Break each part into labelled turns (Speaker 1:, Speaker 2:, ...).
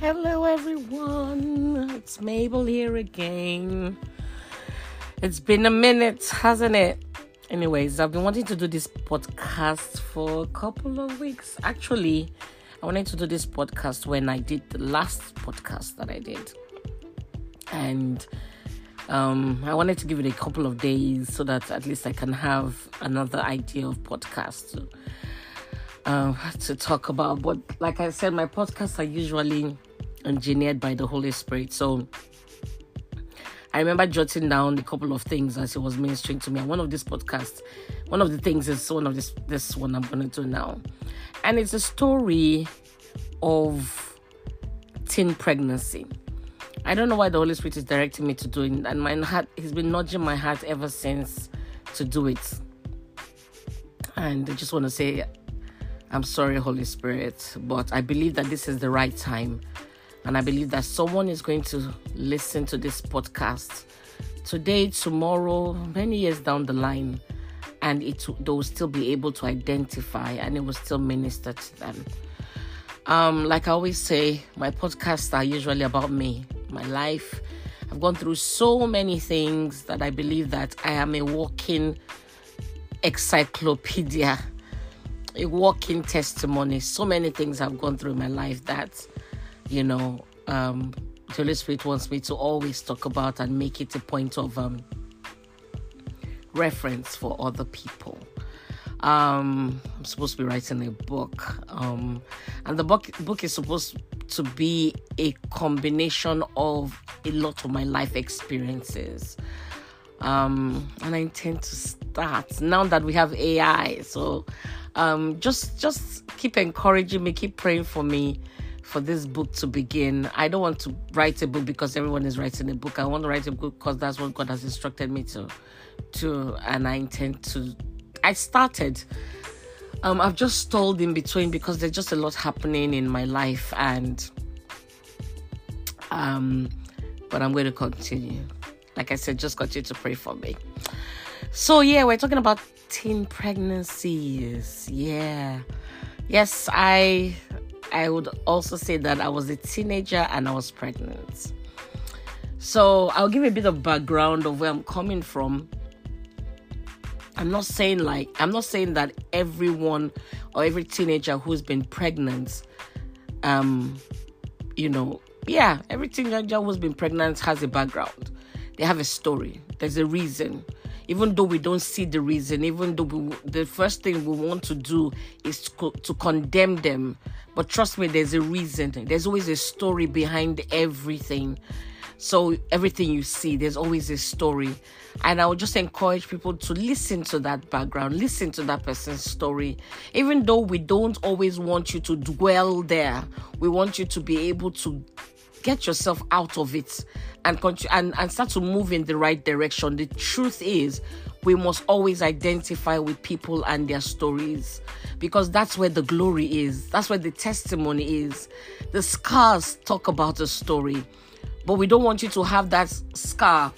Speaker 1: Hello, everyone. It's Mabel here again. It's been a minute, hasn't it? Anyways, I've been wanting to do this podcast for a couple of weeks. Actually, I wanted to do this podcast when I did the last podcast that I did. And um, I wanted to give it a couple of days so that at least I can have another idea of podcast to, uh, to talk about. But like I said, my podcasts are usually engineered by the Holy Spirit. So I remember jotting down a couple of things as he was ministering to me. And one of these podcasts, one of the things is one of this this one I'm gonna do now. And it's a story of teen pregnancy. I don't know why the Holy Spirit is directing me to do it, and my heart he's been nudging my heart ever since to do it. And I just want to say I'm sorry, Holy Spirit, but I believe that this is the right time and I believe that someone is going to listen to this podcast today, tomorrow, many years down the line, and it they will still be able to identify and it will still minister to them. Um, like I always say, my podcasts are usually about me, my life. I've gone through so many things that I believe that I am a walking encyclopedia, a walking testimony. So many things I've gone through in my life that you know, um, the Holy Spirit wants me to always talk about and make it a point of um, reference for other people. Um, I'm supposed to be writing a book, um, and the book book is supposed to be a combination of a lot of my life experiences. Um, and I intend to start now that we have AI. So, um, just just keep encouraging me, keep praying for me for this book to begin. I don't want to write a book because everyone is writing a book. I want to write a book because that's what God has instructed me to to and I intend to I started um I've just stalled in between because there's just a lot happening in my life and um but I'm going to continue. Like I said, just continue to pray for me. So yeah, we're talking about teen pregnancies. Yeah. Yes, I I would also say that I was a teenager and I was pregnant. So I'll give a bit of background of where I'm coming from. I'm not saying like I'm not saying that everyone or every teenager who's been pregnant, um, you know, yeah, every teenager who's been pregnant has a background. They have a story. There's a reason even though we don't see the reason, even though we, the first thing we want to do is to, to condemn them. But trust me, there's a reason. There's always a story behind everything. So everything you see, there's always a story. And I would just encourage people to listen to that background, listen to that person's story. Even though we don't always want you to dwell there, we want you to be able to get yourself out of it and continue and, and start to move in the right direction. The truth is, we must always identify with people and their stories because that's where the glory is. That's where the testimony is. The scars talk about a story, but we don't want you to have that scar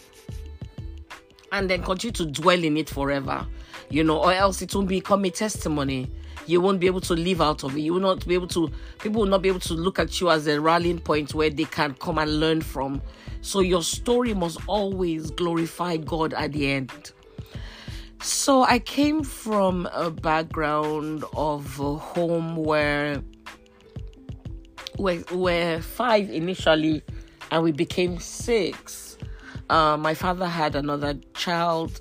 Speaker 1: and then continue to dwell in it forever, you know, or else it will become a testimony you won't be able to live out of it. You will not be able to, people will not be able to look at you as a rallying point where they can come and learn from. So your story must always glorify God at the end. So I came from a background of a home where we're, we're five initially and we became six. Uh, my father had another child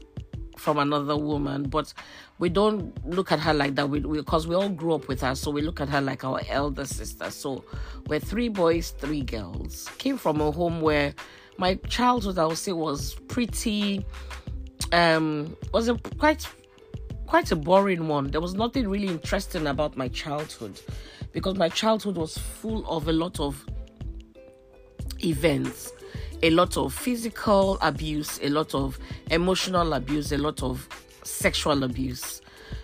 Speaker 1: from another woman, but we don't look at her like that. Because we, we, we all grew up with her so we look at her like our elder sister. So we're three boys three girls. Came from a home where my childhood i would say was pretty um was a quite quite a boring one. There was nothing really interesting about my childhood because my childhood was full of a lot of events a lot of physical abuse a lot of emotional abuse a lot of sexual abuse.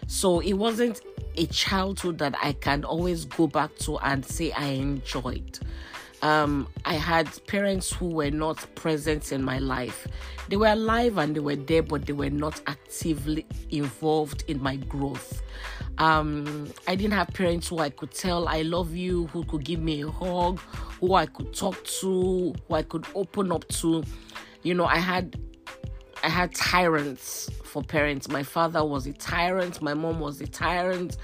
Speaker 1: So it wasn't a childhood that I can always go back to and say I enjoyed. Um, I had parents who were not present in my life. They were alive and they were there, but they were not actively involved in my growth. Um, I didn't have parents who I could tell I love you, who could give me a hug, who I could talk to, who I could open up to. You know, I had I had tyrants for parents. My father was a tyrant, my mom was a tyrant.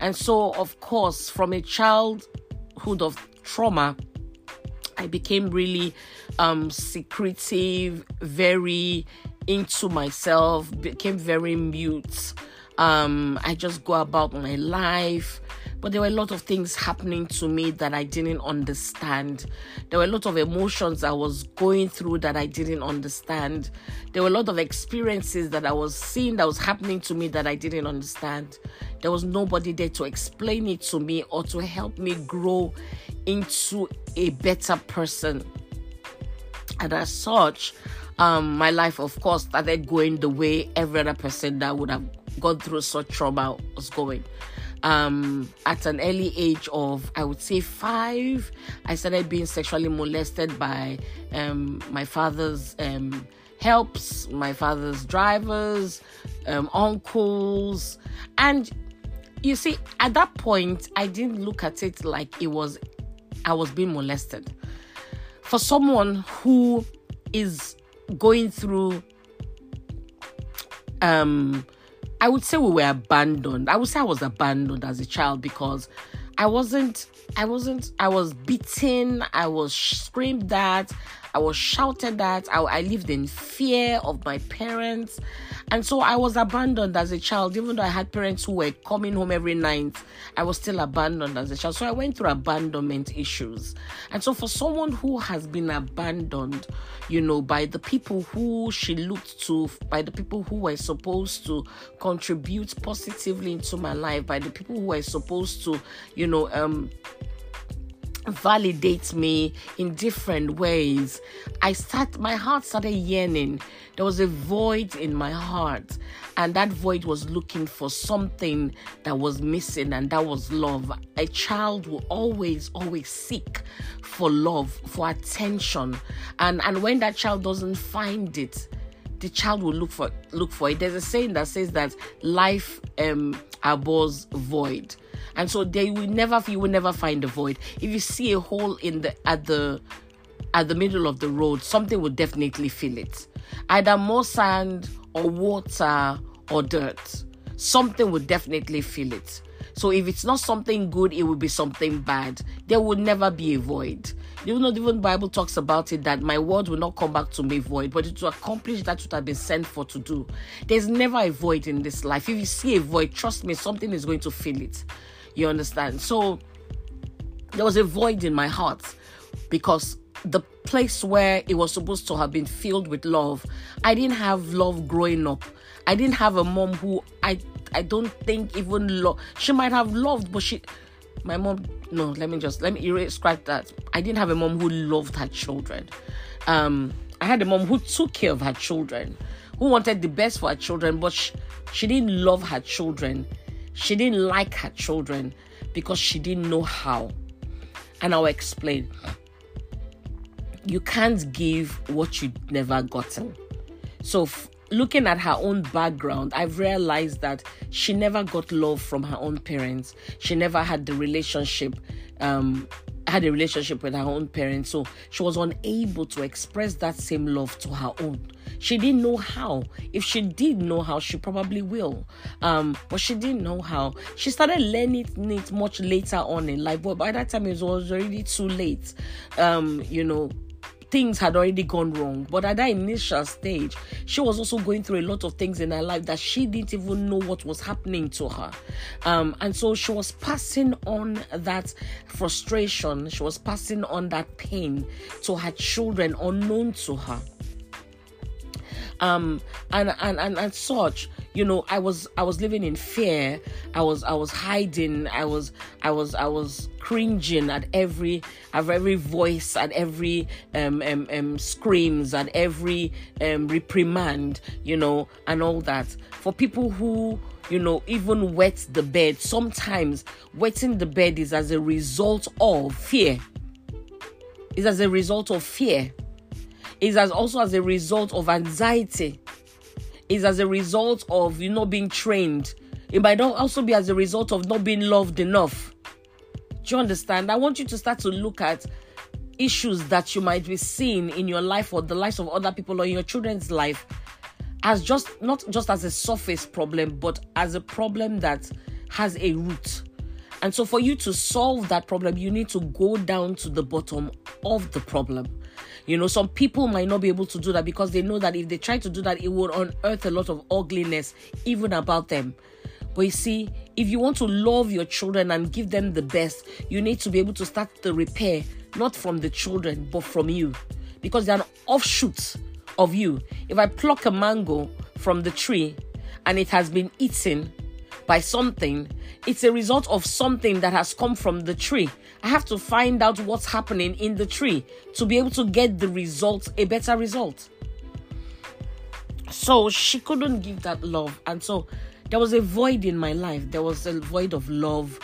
Speaker 1: And so, of course, from a childhood of trauma, I became really um, secretive, very into myself, became very mute. Um, I just go about my life. But there were a lot of things happening to me that I didn't understand. There were a lot of emotions I was going through that I didn't understand. There were a lot of experiences that I was seeing that was happening to me that I didn't understand. There was nobody there to explain it to me or to help me grow into a better person. And as such, um, my life, of course, started going the way every other person that would have gone through such trauma was going. Um, at an early age of, I would say five, I started being sexually molested by um, my father's um, helps, my father's drivers, um, uncles. And you see, at that point, I didn't look at it like it was, I was being molested. For someone who is going through um I would say we were abandoned. I would say I was abandoned as a child because I wasn't I wasn't I was beaten, I was screamed at, I was shouted at. I, I lived in fear of my parents. And so I was abandoned as a child. Even though I had parents who were coming home every night, I was still abandoned as a child. So I went through abandonment issues. And so for someone who has been abandoned, you know, by the people who she looked to, by the people who were supposed to contribute positively into my life, by the people who were supposed to, you know, um, validates me in different ways. I start my heart started yearning. There was a void in my heart, and that void was looking for something that was missing, and that was love. A child will always, always seek for love, for attention. And and when that child doesn't find it, the child will look for look for it. There's a saying that says that life um abhors void and so they will never you will never find a void. If you see a hole in the at the at the middle of the road something will definitely fill it. Either more sand or water or dirt. Something will definitely fill it. So if it's not something good it will be something bad. There will never be a void. Even though even bible talks about it that my word will not come back to me void but it will accomplish that which i've been sent for to do. There's never a void in this life. If you see a void trust me something is going to fill it you understand? So there was a void in my heart because the place where it was supposed to have been filled with love, I didn't have love growing up. I didn't have a mom who I I don't think even love. She might have loved, but she, my mom. No, let me just let me erase that. I didn't have a mom who loved her children. Um, I had a mom who took care of her children, who wanted the best for her children, but she, she didn't love her children she didn't like her children because she didn't know how. And I'll explain. You can't give what you never gotten. So, f- looking at her own background, I've realized that she never got love from her own parents. She never had the relationship um, had a relationship with her own parents, so she was unable to express that same love to her own. She didn't know how. If she did know how, she probably will. Um, but she didn't know how. She started learning it much later on in life, but by that time it was already too late. Um, you know, things had already gone wrong. But at that initial stage, she was also going through a lot of things in her life that she didn't even know what was happening to her. Um, and so she was passing on that frustration, she was passing on that pain to her children unknown to her um and and and, and such you know i was i was living in fear. I was i was hiding. I was i was i was cringing at every at every voice at every um, um, um screams at every um reprimand you know and all that. For people who you know even wet the bed sometimes wetting the bed is as a result of fear. Is as a result of fear is as also as a result of anxiety is as a result of you know being trained It might also be as a result of not being loved enough. Do you understand? I want you to start to look at issues that you might be seeing in your life or the lives of other people or in your children's life as just not just as a surface problem, but as a problem that has a root. And so, for you to solve that problem, you need to go down to the bottom of the problem. You know, some people might not be able to do that because they know that if they try to do that, it will unearth a lot of ugliness even about them. But you see, if you want to love your children and give them the best, you need to be able to start the repair, not from the children, but from you. Because they're an offshoot of you. If I pluck a mango from the tree and it has been eaten by something, it's a result of something that has come from the tree. I have to find out what's happening in the tree to be able to get the result, a better result. So she couldn't give that love. And so there was a void in my life. There was a void of love.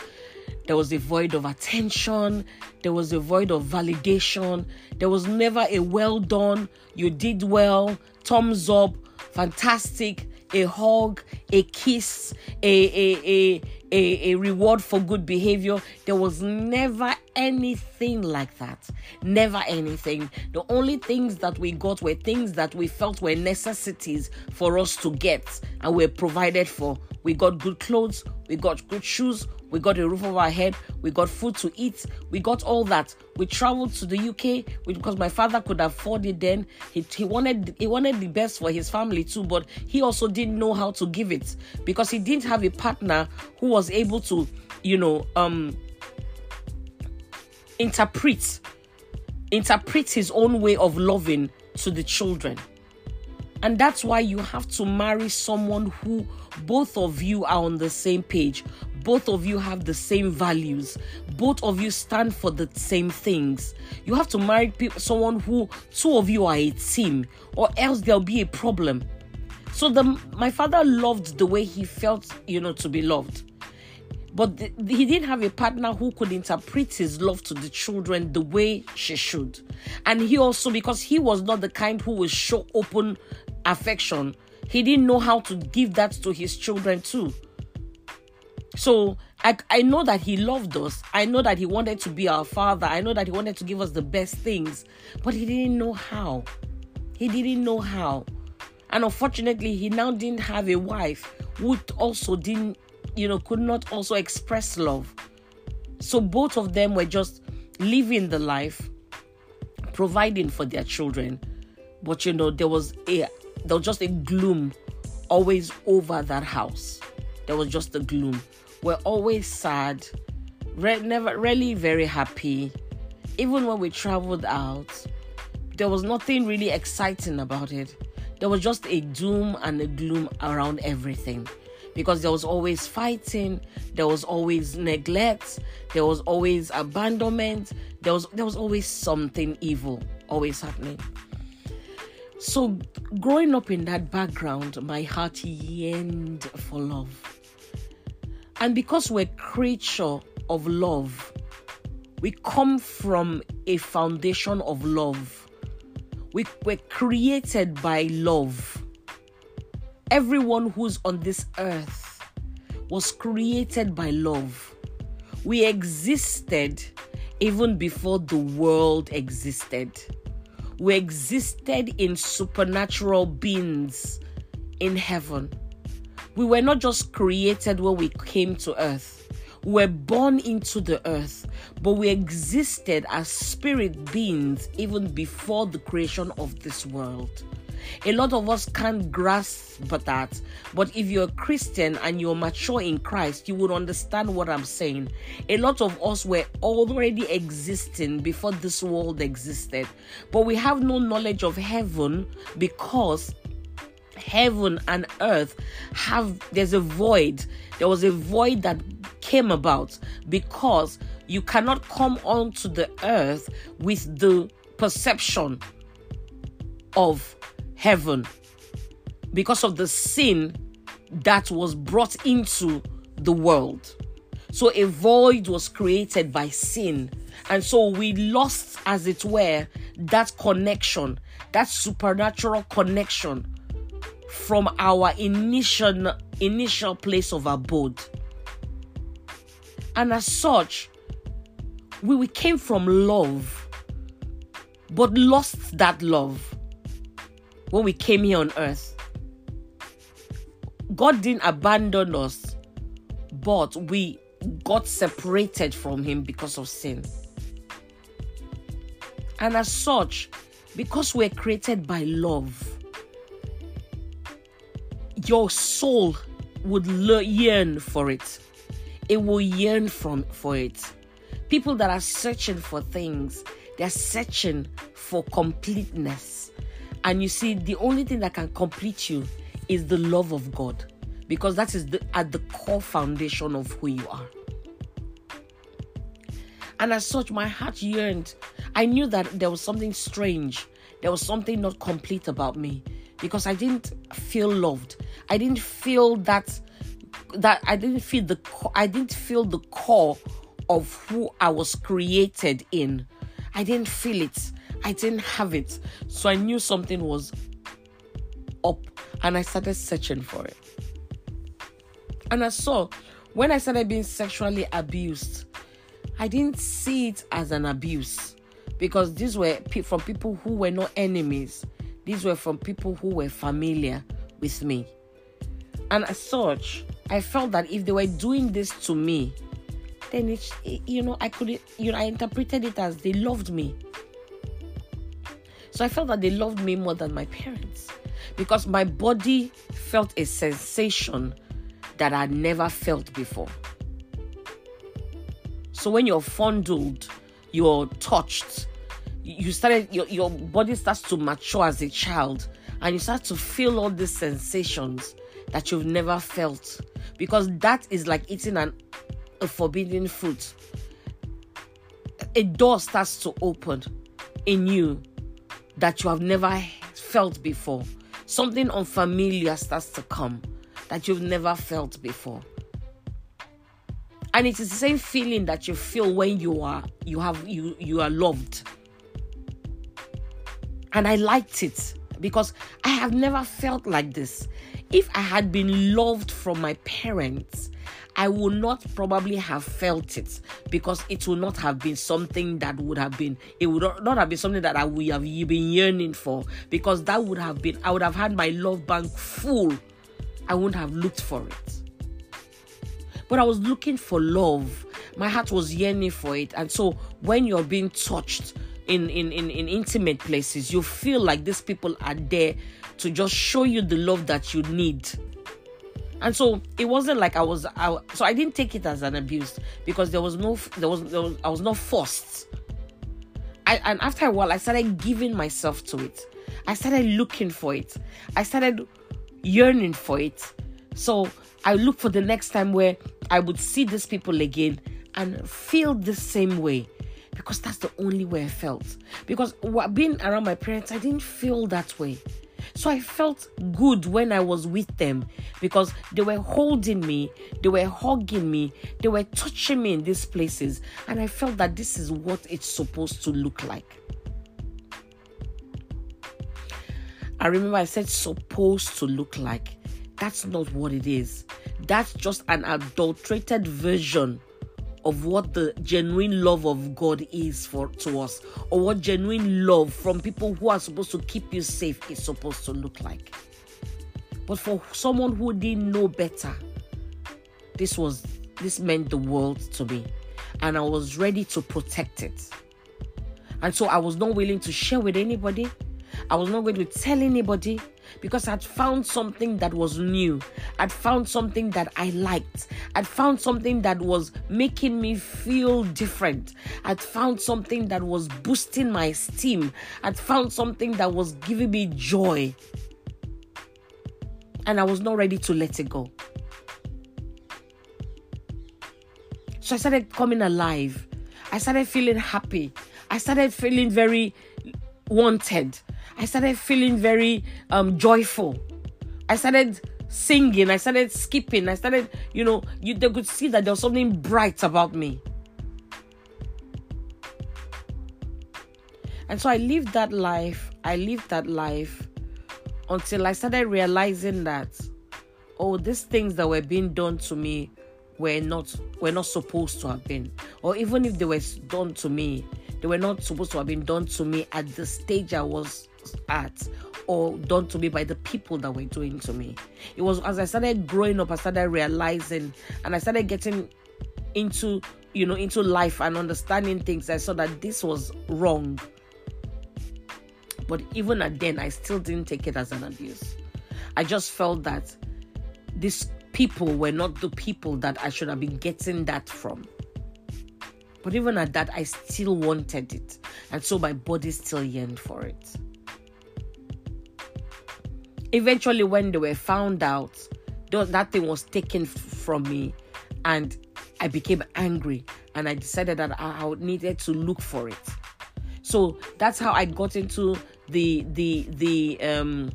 Speaker 1: There was a void of attention. There was a void of validation. There was never a well done, you did well, thumbs up, fantastic, a hug, a kiss, a, a, a, a, a reward for good behavior. There was never anything like that. Never anything. The only things that we got were things that we felt were necessities for us to get and were provided for. We got good clothes, we got good shoes, we got a roof over our head, we got food to eat, we got all that. We traveled to the UK because my father could afford it then. He, he wanted he wanted the best for his family too, but he also didn't know how to give it because he didn't have a partner who was able to, you know, um interpret interpret his own way of loving to the children. And that's why you have to marry someone who both of you are on the same page, both of you have the same values. Both of you stand for the same things. You have to marry someone who two of you are a team or else there'll be a problem. So the my father loved the way he felt you know to be loved. But he didn't have a partner who could interpret his love to the children the way she should. And he also because he was not the kind who would show open affection he didn't know how to give that to his children too so I, I know that he loved us. I know that he wanted to be our father. I know that he wanted to give us the best things, but he didn't know how. He didn't know how. And unfortunately, he now didn't have a wife who also didn't, you know, could not also express love. So both of them were just living the life, providing for their children. But you know, there was a there was just a gloom always over that house. There was just a gloom we're always sad, re- never really very happy. Even when we traveled out, there was nothing really exciting about it. There was just a doom and a gloom around everything because there was always fighting, there was always neglect, there was always abandonment, there was there was always something evil always happening. So growing up in that background, my heart yearned for love. And because we're creature of love, we come from a foundation of love. We were created by love. Everyone who's on this earth was created by love. We existed even before the world existed. We existed in supernatural beings in heaven. We were not just created when we came to earth. We were born into the earth, but we existed as spirit beings even before the creation of this world. A lot of us can't grasp that, but if you're a Christian and you're mature in Christ, you would understand what I'm saying. A lot of us were already existing before this world existed, but we have no knowledge of heaven because heaven and earth have there's a void. There was a void that came about because you cannot come onto the earth with the perception of heaven. Because of the sin that was brought into the world. So a void was created by sin. And so we lost as it were that connection that supernatural connection from our initial initial place of abode. And as such, we, we came from love, but lost that love when we came here on earth. God didn't abandon us, but we got separated from Him because of sin. And as such, because we're created by love, your soul would yearn for it. It will yearn from for it. People that are searching for things, they're searching for completeness. And you see, the only thing that can complete you is the love of God, because that is the, at the core foundation of who you are. And as such, my heart yearned. I knew that there was something strange, there was something not complete about me because I didn't feel loved. I didn't feel that that I didn't feel the I didn't feel the core of who I was created in. I didn't feel it. I didn't have it. So I knew something was up and I started searching for it. And I saw when I started being sexually abused, I didn't see it as an abuse because these were from people who were not enemies. These were from people who were familiar with me. And as such, I felt that if they were doing this to me, then it's, you know, I could, you know, I interpreted it as they loved me. So I felt that they loved me more than my parents because my body felt a sensation that I never felt before. So when you're fondled, you're touched, you started your, your body starts to mature as a child and you start to feel all these sensations that you've never felt because that is like eating an, a forbidden fruit. A door starts to open in you that you have never felt before. Something unfamiliar starts to come that you've never felt before. And it is the same feeling that you feel when you are you have you you are loved and I liked it because I have never felt like this. If I had been loved from my parents, I would not probably have felt it because it would not have been something that would have been, it would not have been something that I would have been yearning for because that would have been, I would have had my love bank full. I wouldn't have looked for it. But I was looking for love. My heart was yearning for it. And so when you're being touched, in, in, in, in intimate places, you feel like these people are there to just show you the love that you need. And so it wasn't like I was, I, so I didn't take it as an abuse because there was no, there was, there was I was not forced. I, and after a while, I started giving myself to it. I started looking for it. I started yearning for it. So I look for the next time where I would see these people again and feel the same way because that's the only way I felt. Because being around my parents, I didn't feel that way. So I felt good when I was with them because they were holding me, they were hugging me, they were touching me in these places. And I felt that this is what it's supposed to look like. I remember I said supposed to look like. That's not what it is. That's just an adulterated version of what the genuine love of God is for to us, or what genuine love from people who are supposed to keep you safe is supposed to look like. But for someone who didn't know better, this was this meant the world to me, and I was ready to protect it. And so I was not willing to share with anybody. I was not going to tell anybody because I'd found something that was new. I'd found something that I liked. I'd found something that was making me feel different. I'd found something that was boosting my esteem. I'd found something that was giving me joy. And I was not ready to let it go. So I started coming alive. I started feeling happy. I started feeling very wanted. I started feeling very um, joyful. I started singing. I started skipping. I started, you know, you they could see that there was something bright about me. And so I lived that life. I lived that life until I started realizing that, oh, these things that were being done to me were not were not supposed to have been, or even if they were done to me, they were not supposed to have been done to me at the stage I was at, or done to me by the people that were doing to me. It was as I started growing up, I started realizing, and I started getting into you know into life and understanding things. I saw that this was wrong. But even at then, I still didn't take it as an abuse. I just felt that these people were not the people that I should have been getting that from. But even at that, I still wanted it. And so my body still yearned for it. Eventually, when they were found out, that thing was taken from me and I became angry and I decided that I needed to look for it. So that's how I got into the the the um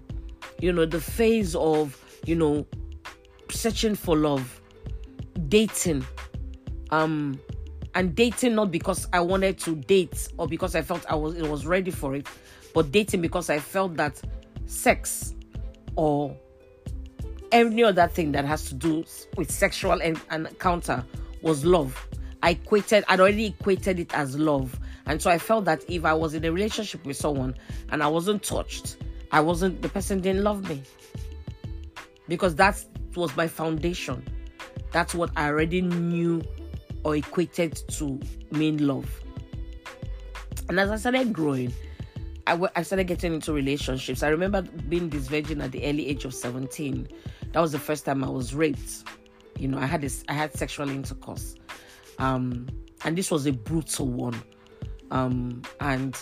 Speaker 1: you know the phase of you know searching for love, dating, um, and dating not because I wanted to date or because I felt I was it was ready for it, but dating because I felt that sex or any other thing that has to do with sexual en- encounter was love. I equated, I'd already equated it as love. And so I felt that if I was in a relationship with someone and I wasn't touched, I wasn't, the person didn't love me. Because that was my foundation. That's what I already knew or equated to mean love. And as I started growing, I, w- I started getting into relationships. I remember being this virgin at the early age of 17. That was the first time I was raped. You know, I had this, I had sexual intercourse. Um, and this was a brutal one. Um, and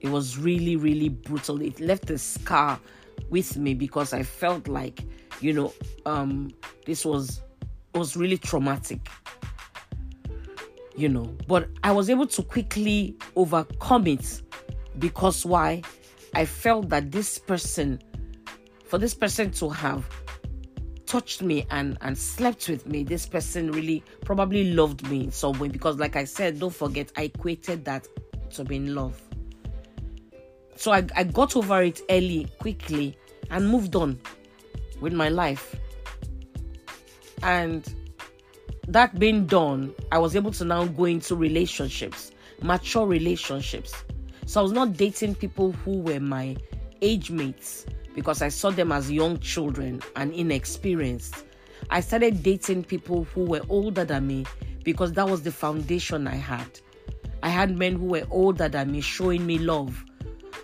Speaker 1: it was really, really brutal. It left a scar with me because I felt like, you know, um, this was was really traumatic. You know, but I was able to quickly overcome it because why? I felt that this person, for this person to have touched me and and slept with me this person really probably loved me in some way. Because like i said don't forget i equated that to being love. So I, I got over it early quickly and moved on with my life. And that being done i was able to now go into relationships mature relationships so i was not dating people who were my age mates because I saw them as young children and inexperienced. I started dating people who were older than me because that was the foundation I had. I had men who were older than me showing me love.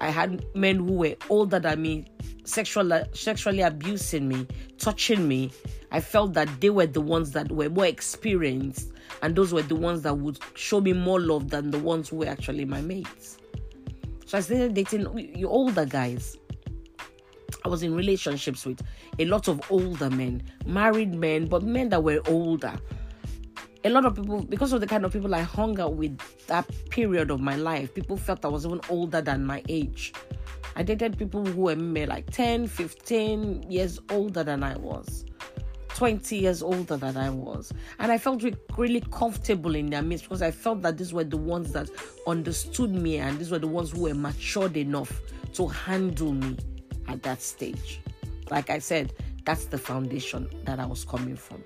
Speaker 1: I had men who were older than me sexually sexually abusing me, touching me. I felt that they were the ones that were more experienced and those were the ones that would show me more love than the ones who were actually my mates. So I started dating you older guys. I was in relationships with a lot of older men, married men, but men that were older. A lot of people, because of the kind of people I hung out with that period of my life, people felt I was even older than my age. I dated people who were like 10, 15 years older than I was, 20 years older than I was. And I felt really comfortable in their midst because I felt that these were the ones that understood me and these were the ones who were matured enough to handle me at that stage. Like I said, that's the foundation that I was coming from.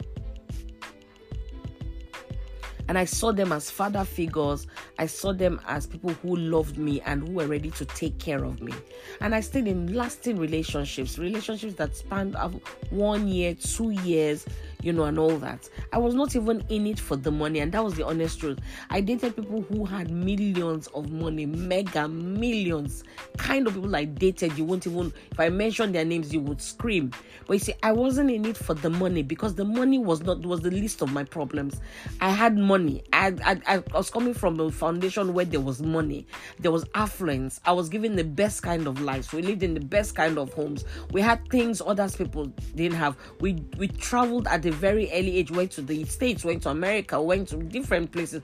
Speaker 1: And I saw them as father figures. I saw them as people who loved me and who were ready to take care of me. And I stayed in lasting relationships, relationships that spanned one year, two years, you know, and all that. I was not even in it for the money, and that was the honest truth. I dated people who had millions of money, mega millions, kind of people I dated. You won't even, if I mention their names, you would scream. But you see, I wasn't in it for the money because the money was not was the least of my problems. I had money. I, I, I was coming from a foundation where there was money, there was affluence. I was given the best kind of lives. We lived in the best kind of homes. We had things others people didn't have. We we traveled at a very early age, went to the States, went to America, went to different places.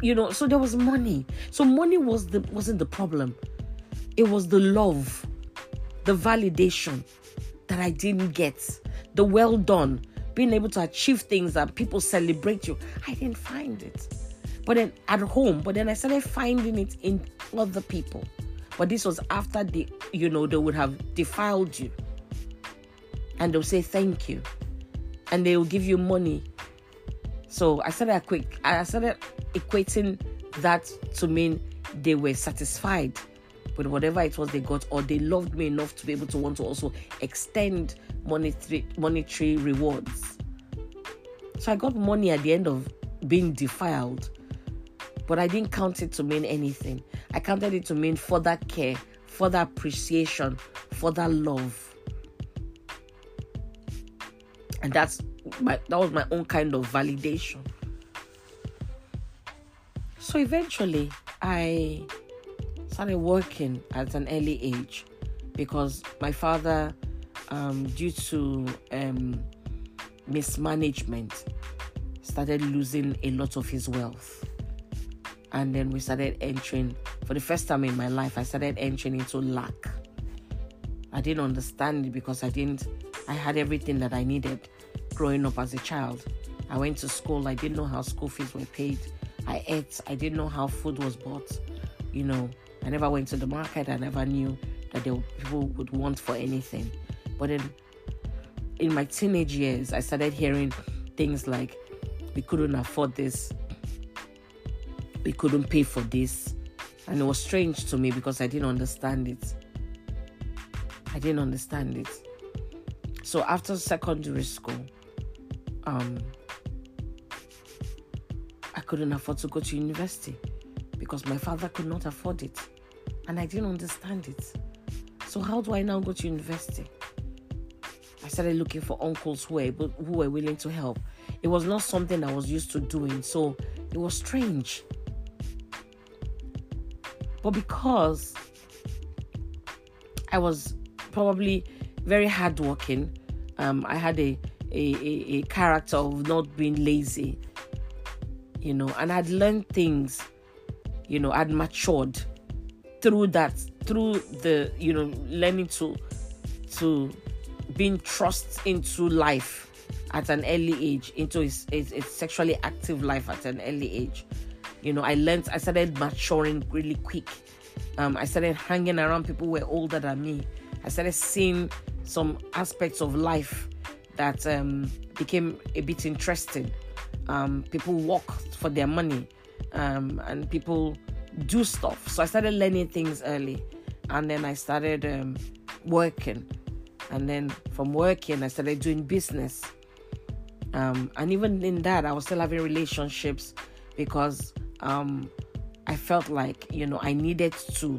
Speaker 1: You know, so there was money. So money was the wasn't the problem. It was the love, the validation that I didn't get, the well done, being able to achieve things that people celebrate you. I didn't find it. But then at home, but then I started finding it in other people. But this was after the, you know, they would have defiled you. And they'll say, Thank you. And they will give you money. So I started quick. I started equating that to mean they were satisfied with whatever it was they got, or they loved me enough to be able to want to also extend monetary monetary rewards. So I got money at the end of being defiled, but I didn't count it to mean anything. I counted it to mean further care, further appreciation, further love. And that's my that was my own kind of validation. So eventually I started working at an early age because my father um, due to um, mismanagement started losing a lot of his wealth and then we started entering for the first time in my life i started entering into lack i didn't understand it because i didn't i had everything that i needed growing up as a child. I went to school i didn't know how school fees were paid. I ate i didn't know how food was bought you know. I never went to the market i never knew that people would want for anything. But then in my teenage years i started hearing things like we couldn't afford this. We couldn't pay for this. And it was strange to me because I didn't understand it. I didn't understand it. So after secondary school, um, I couldn't afford to go to university because my father could not afford it. And I didn't understand it. So how do I now go to university? I started looking for uncles who were able, who were willing to help. It was not something I was used to doing, so it was strange. But because I was probably very hardworking, um, I had a, a, a, a character of not being lazy, you know, and I'd learned things, you know, I'd matured through that, through the, you know, learning to to being thrust into life at an early age, into a, a sexually active life at an early age you know, I learned, I started maturing really quick. Um, I started hanging around people who were older than me. I started seeing some aspects of life that um, became a bit interesting. Um, people work for their money um, and people do stuff. So I started learning things early and then I started um, working. And then from working, I started doing business. Um, and even in that, I was still having relationships because um, I felt like you know I needed to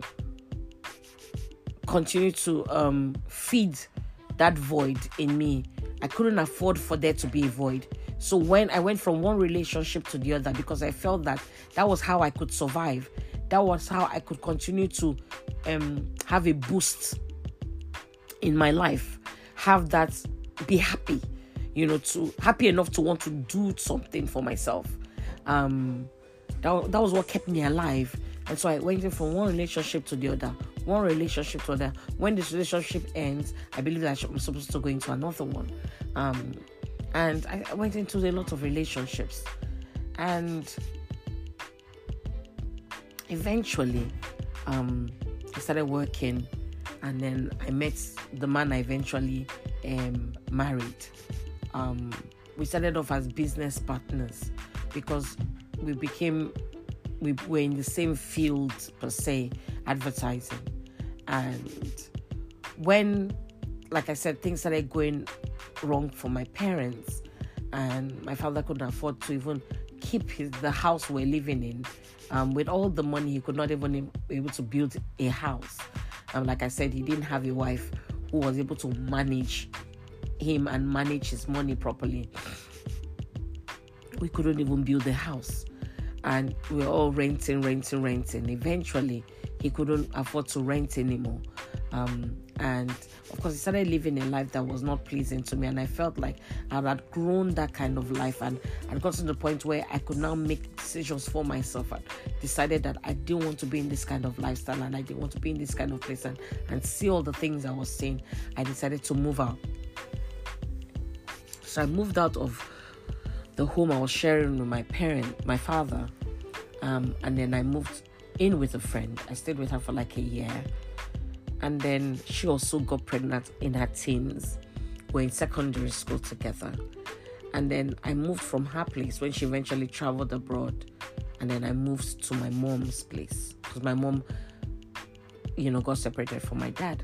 Speaker 1: continue to um, feed that void in me. I couldn't afford for there to be a void. So when I went from one relationship to the other because I felt that that was how I could survive. That was how I could continue to um, have a boost in my life. Have that be happy, you know, to happy enough to want to do something for myself. Um, that, that was what kept me alive. And so I went from one relationship to the other, one relationship to the other. When this relationship ends, I believe that I'm supposed to go into another one. Um, and I, I went into a lot of relationships. And eventually, um, I started working, and then I met the man I eventually um, married. Um, we started off as business partners because we became we were in the same field per se, advertising. And when, like I said, things started going wrong for my parents, and my father couldn't afford to even keep his, the house we're living in. Um, with all the money, he could not even be able to build a house. Um, like I said, he didn't have a wife who was able to manage him and manage his money properly. We couldn't even build a house and we are all renting, renting, renting. Eventually, he couldn't afford to rent anymore. Um, and of course, he started living a life that was not pleasing to me. And I felt like I had grown that kind of life and I'd got to the point where I could now make decisions for myself and decided that I didn't want to be in this kind of lifestyle and I didn't want to be in this kind of place and, and see all the things I was seeing. I decided to move out. So I moved out of the home I was sharing with my parent, my father, um, and then I moved in with a friend. I stayed with her for like a year, and then she also got pregnant in her teens. We're in secondary school together, And then I moved from her place when she eventually traveled abroad. And then I moved to my mom's place because my mom, you know, got separated from my dad.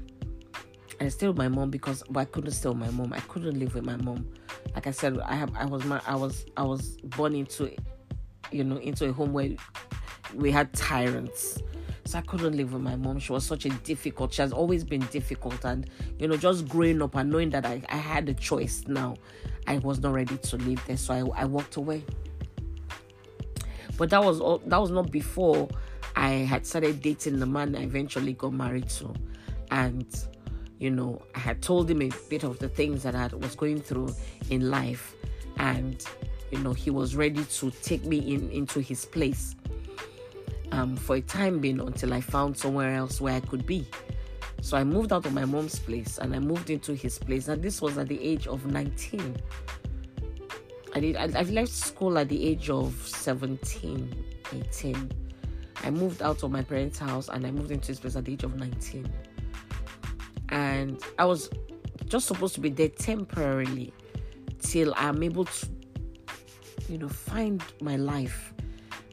Speaker 1: I stayed with my mom because but I couldn't stay with my mom. I couldn't live with my mom. Like I said, I have I was my I was I was born into you know into a home where we had tyrants. So I couldn't live with my mom. She was such a difficult. She has always been difficult, and you know, just growing up and knowing that I, I had a choice now, I was not ready to live there. So I, I walked away. But that was all. That was not before I had started dating the man I eventually got married to, and you know, I had told him a bit of the things that I was going through in life, and you know, he was ready to take me in into his place um, for a time being until I found somewhere else where I could be. So I moved out of my mom's place and I moved into his place, and this was at the age of 19. I did. I, I left school at the age of 17, 18. I moved out of my parents' house and I moved into his place at the age of 19 and I was just supposed to be there temporarily till I'm able to, you know, find my life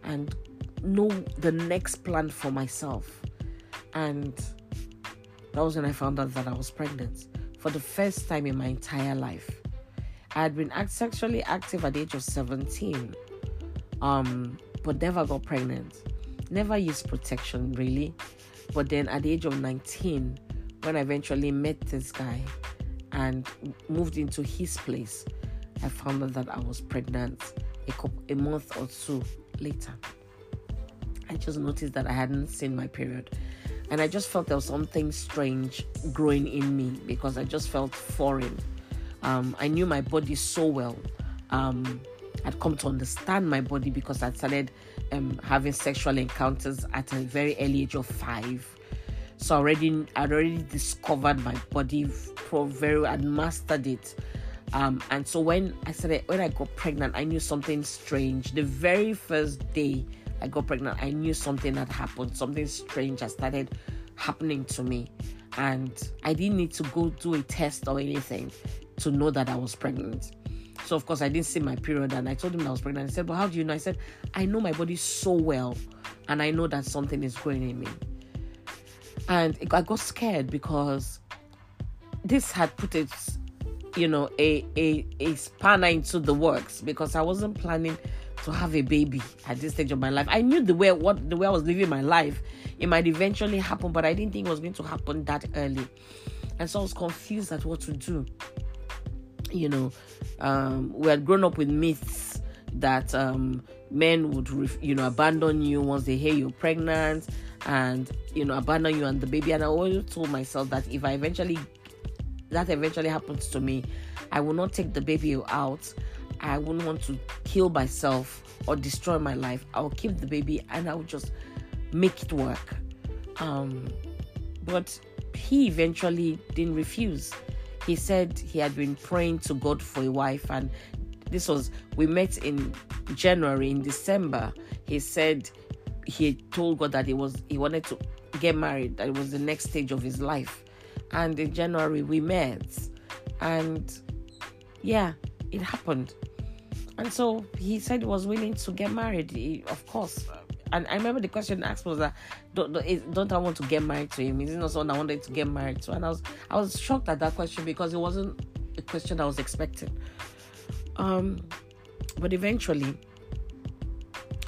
Speaker 1: and know the next plan for myself. And that was when I found out that I was pregnant for the first time in my entire life. I had been sexually active at the age of 17, um, but never got pregnant. Never used protection really. But then at the age of 19, when I eventually met this guy and moved into his place, I found out that I was pregnant a, couple, a month or two later. I just noticed that I hadn't seen my period. And I just felt there was something strange growing in me because I just felt foreign. Um, I knew my body so well. Um, I'd come to understand my body because I started um, having sexual encounters at a very early age of five. So already I'd already discovered my body very I'd mastered it. Um, and so when I started when I got pregnant, I knew something strange. The very first day I got pregnant, I knew something had happened. Something strange had started happening to me. And I didn't need to go do a test or anything to know that I was pregnant. So of course I didn't see my period and I told him I was pregnant. He said, But how do you know? I said, I know my body so well and I know that something is going in me and I got scared because this had put it, you know, a a a spanner into the works because I wasn't planning to have a baby at this stage of my life. I knew the way what the way I was living my life, it might eventually happen, but I didn't think it was going to happen that early, and so I was confused at what to do. You know, um, we had grown up with myths that um, men would, you know, abandon you once they hear you're pregnant and you know abandon you and the baby. And i always told myself that if i eventually that eventually happens to me i will not take the baby out. I wouldn't want to kill myself or destroy my life. I'll keep the baby and i'll just make it work. Um but he eventually didn't refuse. He said he had been praying to god for a wife and this was we met in january in december. He said he told God that he was he wanted to get married, that it was the next stage of his life. And in January we met, and yeah, it happened. And so he said he was willing to get married. He, of course, and I remember the question asked was that don't, don't I want to get married to him? Is he not someone I wanted to get married to? And I was I was shocked at that question because it wasn't a question I was expecting. Um, but eventually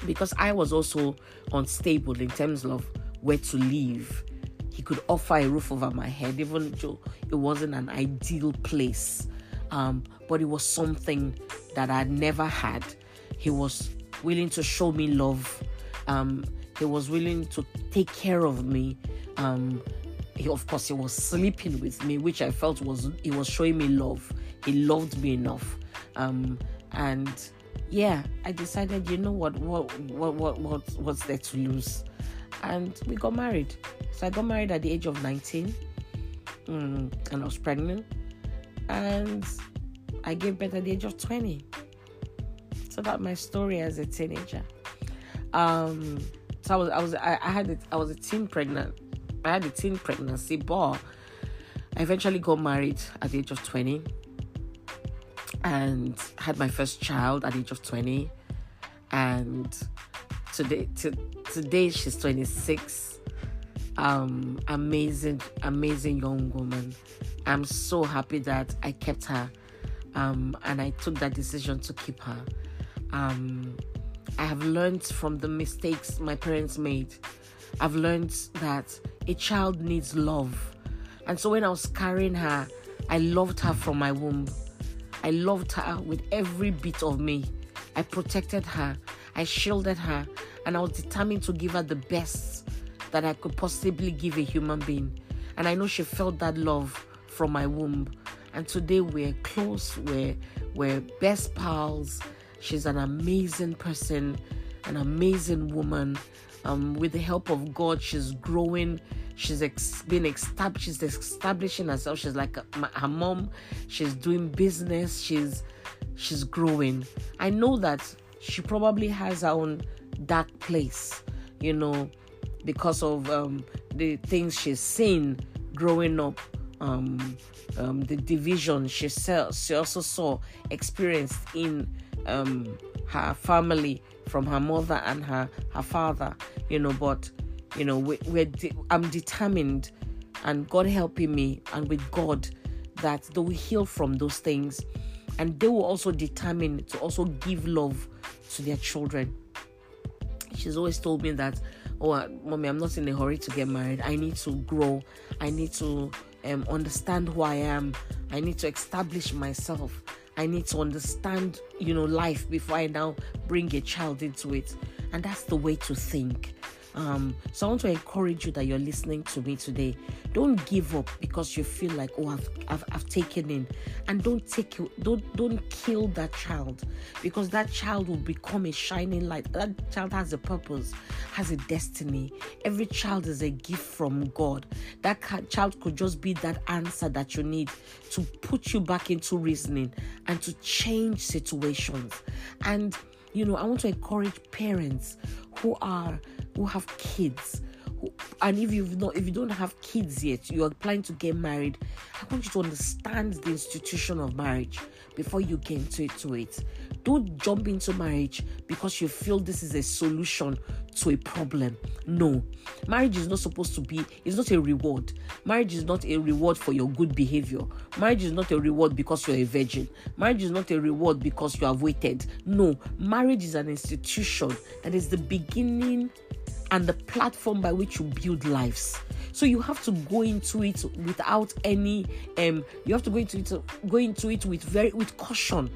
Speaker 1: because I was also unstable in terms of where to live. He could offer a roof over my head, even though it wasn't an ideal place. Um, but it was something that I never had. He was willing to show me love. Um, he was willing to take care of me. Um, he, of course, he was sleeping with me, which I felt was he was showing me love. He loved me enough, um, and yeah, I decided, you know what, what, what, what, what, what's there to lose, and we got married. So I got married at the age of 19, mm, and I was pregnant, and I gave birth at the age of 20. So that's my story as a teenager. Um, so I was, I was, I, I had, it, I was a teen pregnant. I had a teen pregnancy, but I eventually got married at the age of 20 and had my first child at the age of 20 and today to, today she's 26 um amazing amazing young woman. I'm so happy that i kept her um and i took that decision to keep her. Um i have learned from the mistakes my parents made. I've learned that a child needs love. And so when i was carrying her i loved her from my womb i loved her with every bit of me i protected her i shielded her and I was determined to give her the best that I could possibly give a human being. And I know she felt that love from my womb. And today we're close, we're, we're best pals. She's an amazing person, an amazing woman. Um, with the help of God, she's growing. She's ex- been established. She's establishing herself. She's like a, my, her mom. She's doing business. She's she's growing. I know that she probably has her own dark place, you know, because of um, the things she's seen growing up, um, um, the division she, saw, she also saw experienced in um, her family from her mother and her, her father, you know, but, you know, we, we're de- I'm determined and God helping me and with God that they will heal from those things and they will also determine to also give love to their children she's always told me that, oh, uh, mommy, I'm not in a hurry to get married. I need to grow. I need to um, understand who I am. I need to establish myself. I need to understand, you know, life before I now bring a child into it. And that's the way to think. Um, so I want to encourage you that you're listening to me today. Don't give up because you feel like, oh, I've, I've, I've taken in, and don't take don't don't kill that child because that child will become a shining light. That child has a purpose, has a destiny. Every child is a gift from God. That child could just be that answer that you need to put you back into reasoning and to change situations. And you know, I want to encourage parents who are who have kids who, and if you've not if you don't have kids yet you are planning to get married i want you to understand the institution of marriage before you get into it to it. Don't jump into marriage because you feel this is a solution to a problem. No. Marriage is not supposed to be it's not a reward. Marriage is not a reward for your good behavior. Marriage is not a reward because you're a virgin. Marriage is not a reward because you have waited. No. Marriage is an institution that is the beginning and the platform by which you build lives. So you have to go into it without any um you have to go into it go into it with very with caution.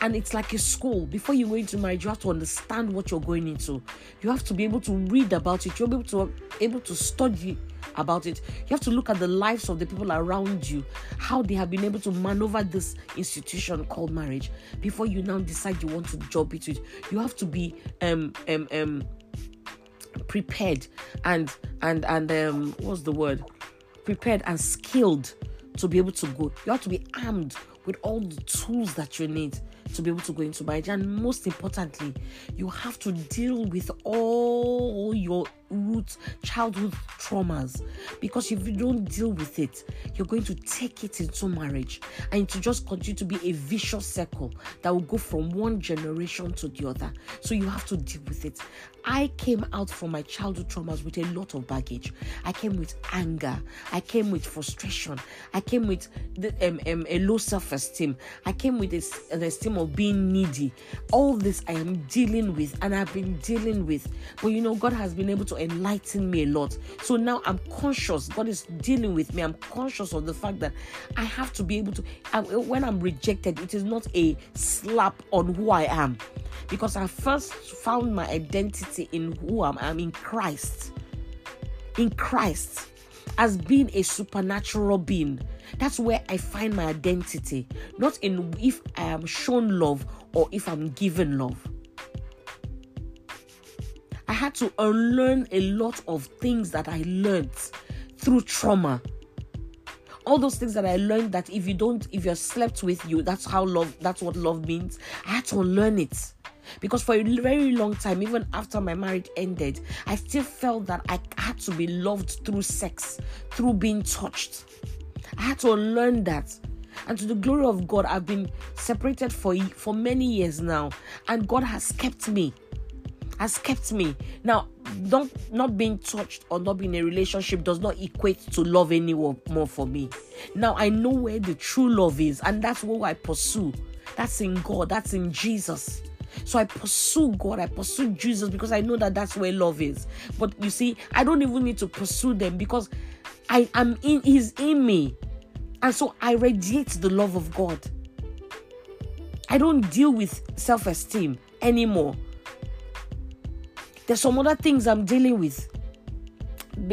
Speaker 1: And it's like a school. Before you go into marriage, you have to understand what you're going into. You have to be able to read about it. You'll be able to able to study about it. You have to look at the lives of the people around you, how they have been able to maneuver this institution called marriage before you now decide you want to jump into it. You have to be um um um prepared and and and um what's the word? Prepared and skilled to be able to go. You have to be armed with all the tools that you need to be able to go into marriage. And most importantly you have to deal with all your root childhood traumas. Because if you don't deal with it you're going to take it into marriage. And to just continue to be a vicious circle that will go from one generation to the other. So you have to deal with it. I came out from my childhood traumas with a lot of baggage. I came with anger. I came with frustration. I came with the, um, um, a low self-esteem. I came with this, an esteem of being needy all this i am dealing with and i've been dealing with but you know god has been able to enlighten me a lot. So now I'm conscious. God is dealing with me. I'm conscious of the fact that I have to be able to. I, when I'm rejected, it is not a slap on who I am, because I first found my identity in who I am. I'm in Christ. In Christ, as being a supernatural being. That's where I find my identity, not in if I am shown love or if I'm given love I had to unlearn a lot of things that I learned through trauma. All those things that I learned that if you don't, if you're slept with you, that's how love, that's what love means. I had to unlearn it. Because for a very long time, even after my marriage ended, I still felt that I had to be loved through sex, through being touched. I had to learn that. And to the glory of God, I've been separated for for many years now, and God has kept me. Has kept me. Now, don't not being touched or not being in a relationship does not equate to love anyone more for me. Now I know where the true love is, and that's what I pursue. That's in God, that's in Jesus. So I pursue God, I pursue Jesus because I know that that's where love is. But you see, I don't even need to pursue them because I am in He's in me. And so I radiate the love of God. I don't deal with self esteem anymore. There's some other things I'm dealing with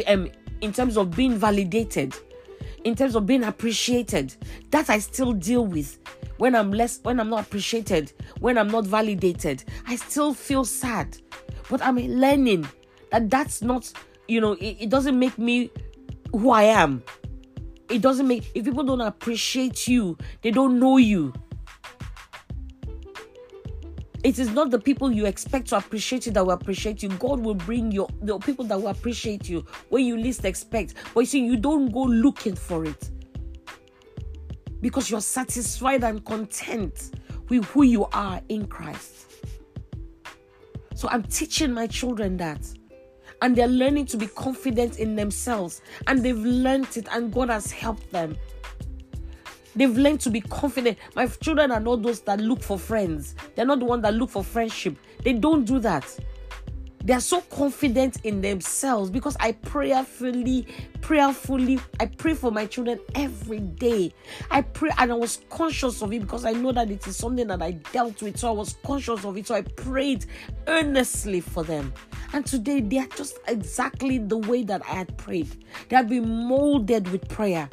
Speaker 1: um, in terms of being validated, in terms of being appreciated. That I still deal with when I'm less, when I'm not appreciated, when I'm not validated. I still feel sad. But I'm learning that that's not, you know, it, it doesn't make me who I am. It doesn't make, if people don't appreciate you, they don't know you. It is not the people you expect to appreciate you that will appreciate you. God will bring you the people that will appreciate you when you least expect. But you see, you don't go looking for it because you're satisfied and content with who you are in Christ. So I'm teaching my children that. And they're learning to be confident in themselves. And they've learned it, and God has helped them. They've learned to be confident. My children are not those that look for friends. They're not the ones that look for friendship. They don't do that. They are so confident in themselves because I prayerfully, prayerfully, I pray for my children every day. I pray and I was conscious of it because I know that it is something that I dealt with. So I was conscious of it. So I prayed earnestly for them. And today they are just exactly the way that I had prayed. They have been molded with prayer.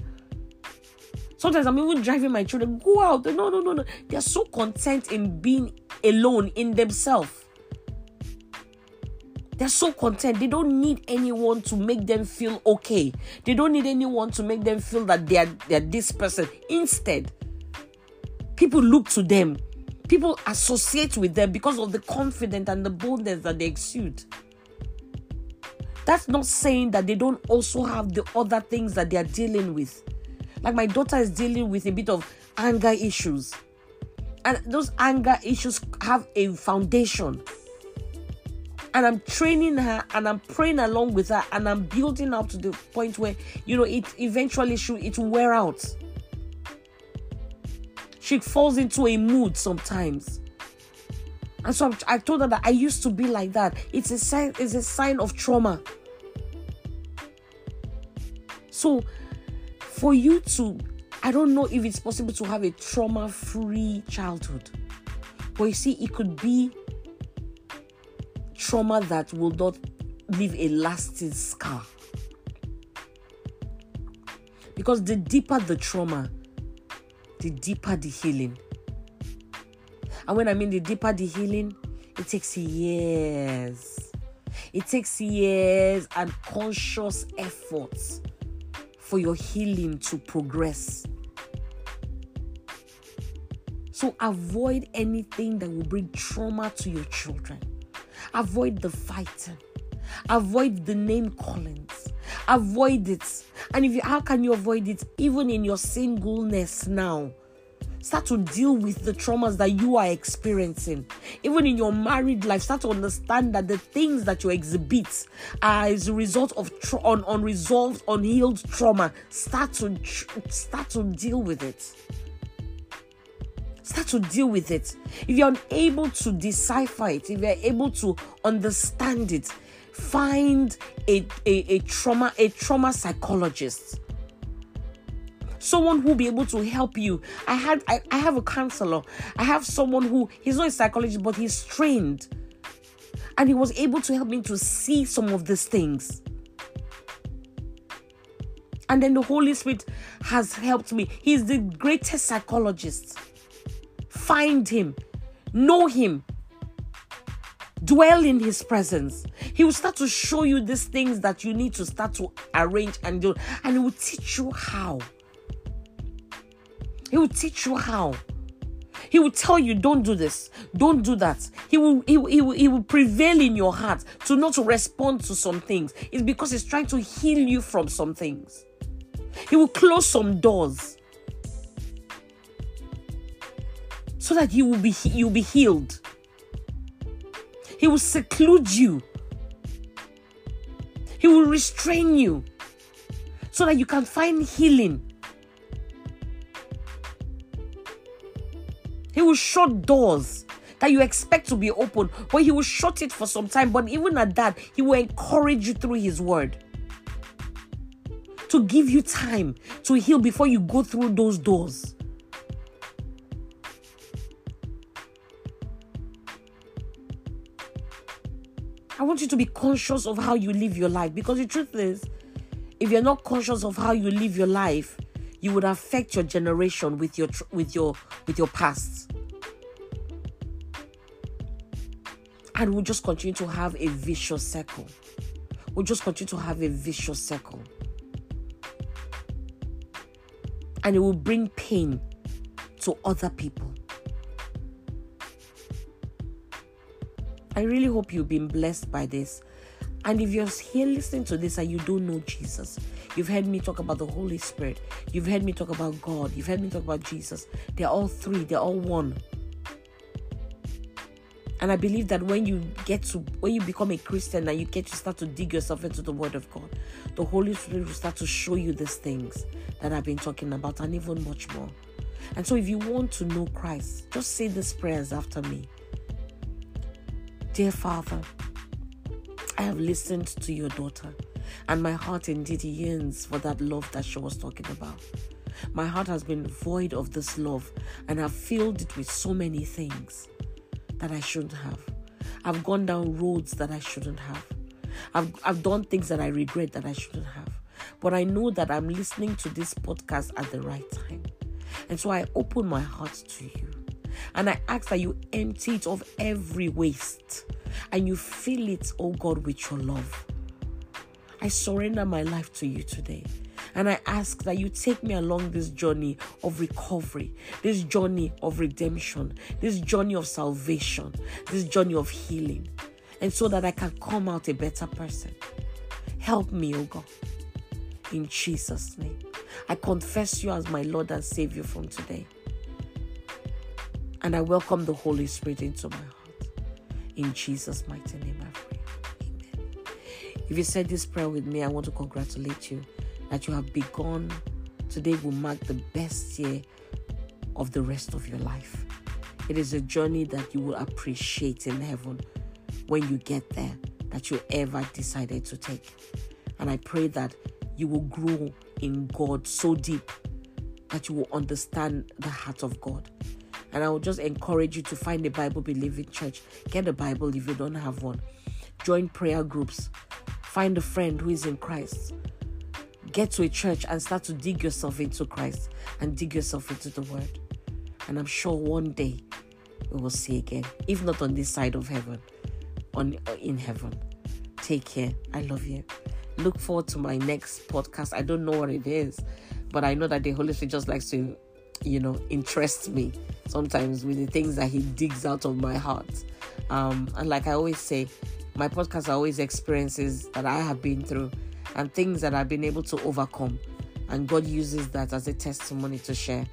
Speaker 1: Sometimes I'm even driving my children, go out. No, no, no, no. They're so content in being alone in themselves. They're so content. They don't need anyone to make them feel okay. They don't need anyone to make them feel that they're, they're this person. Instead, people look to them. People associate with them because of the confidence and the boldness that they exude. That's not saying that they don't also have the other things that they are dealing with. Like my daughter is dealing with a bit of anger issues. And those anger issues have a foundation. And I'm training her and I'm praying along with her and I'm building up to the point where, you know, it eventually should it wear out. She falls into a mood sometimes. And so I told her that I used to be like that. It's a sign, it's a sign of trauma. So for you to, I don't know if it's possible to have a trauma free childhood. But you see, it could be trauma that will not leave a lasting scar. Because the deeper the trauma, the deeper the healing. And when I mean the deeper the healing, it takes years. It takes years and conscious efforts for your healing to progress. So avoid anything that will bring trauma to your children. Avoid the fighting. Avoid the name callings. Avoid it. And if you how can you avoid it even in your singleness now? Start to deal with the traumas that you are experiencing. Even in your married life, start to understand that the things that you exhibit are as a result of tra- un- unresolved, unhealed trauma. Start to tr- start to deal with it. Start to deal with it. If you're unable to decipher it, if you're able to understand it, find a, a, a trauma a trauma psychologist someone who'll be able to help you. I had I, I have a counselor. I have someone who he's not a psychologist, but he's trained. And he was able to help me to see some of these things. And then the Holy Spirit has helped me. He's the greatest psychologist. Find him, know him, dwell in his presence. He will start to show you these things that you need to start to arrange and do, and he will teach you how. He will teach you how. He will tell you, don't do this, don't do that. He will, he, will, he, will, he will prevail in your heart to not respond to some things. It's because he's trying to heal you from some things. He will close some doors. So that you will be you'll be healed. He will seclude you. He will restrain you so that you can find healing. He will shut doors that you expect to be open, but he will shut it for some time. But even at that, he will encourage you through his word to give you time to heal before you go through those doors. I want you to be conscious of how you live your life because the truth is, if you're not conscious of how you live your life, you would affect your generation with your with your with your past. And we'll just continue to have a vicious circle. We'll just continue to have a vicious circle. And it will bring pain to other people. I really hope you've been blessed by this. And if you're here listening to this and you don't know Jesus, you've heard me talk about the Holy Spirit, you've heard me talk about God, you've heard me talk about Jesus. They're all three, they're all one. And I believe that when you get to, when you become a Christian and you get to start to dig yourself into the Word of God, the Holy Spirit will start to show you these things that I've been talking about and even much more. And so if you want to know Christ, just say these prayers after me. Dear Father, I have listened to your daughter, and my heart indeed yearns for that love that she was talking about. My heart has been void of this love, and I've filled it with so many things that I shouldn't have. I've gone down roads that I shouldn't have. I've, I've done things that I regret that I shouldn't have. But I know that I'm listening to this podcast at the right time. And so I open my heart to you. And I ask that you empty it of every waste and you fill it, oh God, with your love. I surrender my life to you today. And I ask that you take me along this journey of recovery, this journey of redemption, this journey of salvation, this journey of healing, and so that I can come out a better person. Help me, oh God, in Jesus' name. I confess you as my Lord and Savior from today. And I welcome the Holy Spirit into my heart. In Jesus' mighty name I pray. Amen. If you said this prayer with me, I want to congratulate you that you have begun. Today will mark the best year of the rest of your life. It is a journey that you will appreciate in heaven when you get there that you ever decided to take. And I pray that you will grow in God so deep that you will understand the heart of God and I would just encourage you to find a Bible believing church. Get a Bible if you don't have one. Join prayer groups. Find a friend who is in Christ. Get to a church and start to dig yourself into Christ and dig yourself into the Word. And I'm sure one day we will see again, if not on this side of heaven, on in heaven. Take care. I love you. Look forward to my next podcast. I don't know what it is, but I know that the Holy Spirit just likes to you know, interests me sometimes with the things that he digs out of my heart. Um, and like I always say, my podcast are always experiences that I have been through and things that I've been able to overcome. And God uses that as a testimony to share.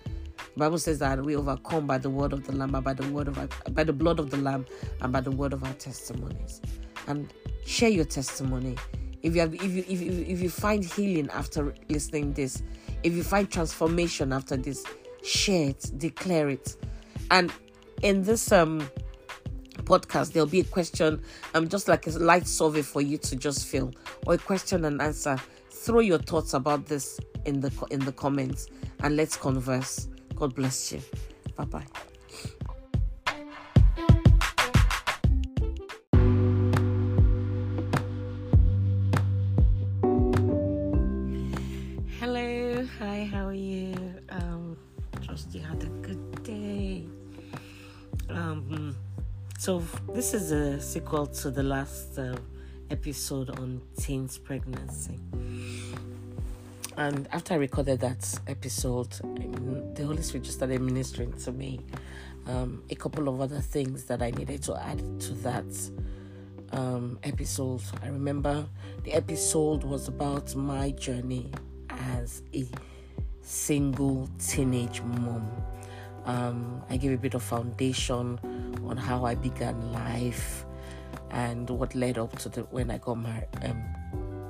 Speaker 1: The Bible says that we overcome by the word of the Lamb, by the word of our, by the blood of the Lamb, and by the word of our testimonies. And share your testimony. If you have, if you if if you find healing after listening this, if you find transformation after this, share it, declare it. And in this um podcast, there'll be a question, um, just like a light survey for you to just fill, or a question and answer. Throw your thoughts about this in the in the comments and let's converse. God bless you. Bye bye. Hello, hi, how are you? Trust you had a good day. Um, so this is a sequel to the last uh, episode on teens pregnancy. And after I recorded that episode, the Holy Spirit just started ministering to me um, a couple of other things that I needed to add to that um, episode. I remember the episode was about my journey as a single teenage mom. Um, I gave a bit of foundation on how I began life and what led up to the when I got married, um,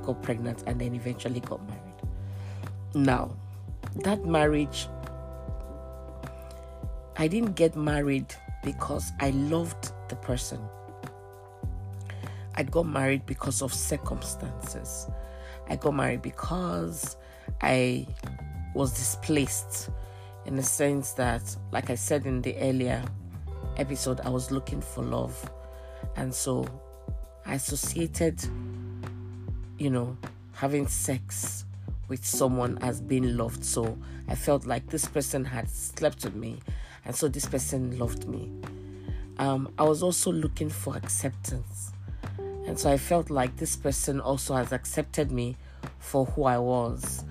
Speaker 1: got pregnant, and then eventually got married. Now, that marriage, I didn't get married because I loved the person. I got married because of circumstances. I got married because I was displaced in the sense that, like I said in the earlier episode, I was looking for love. And so I associated, you know, having sex with someone as being loved. So I felt like this person had slept with me, and so this person loved me. Um, I was also looking for acceptance. And so I felt like this person also has accepted me for who I was.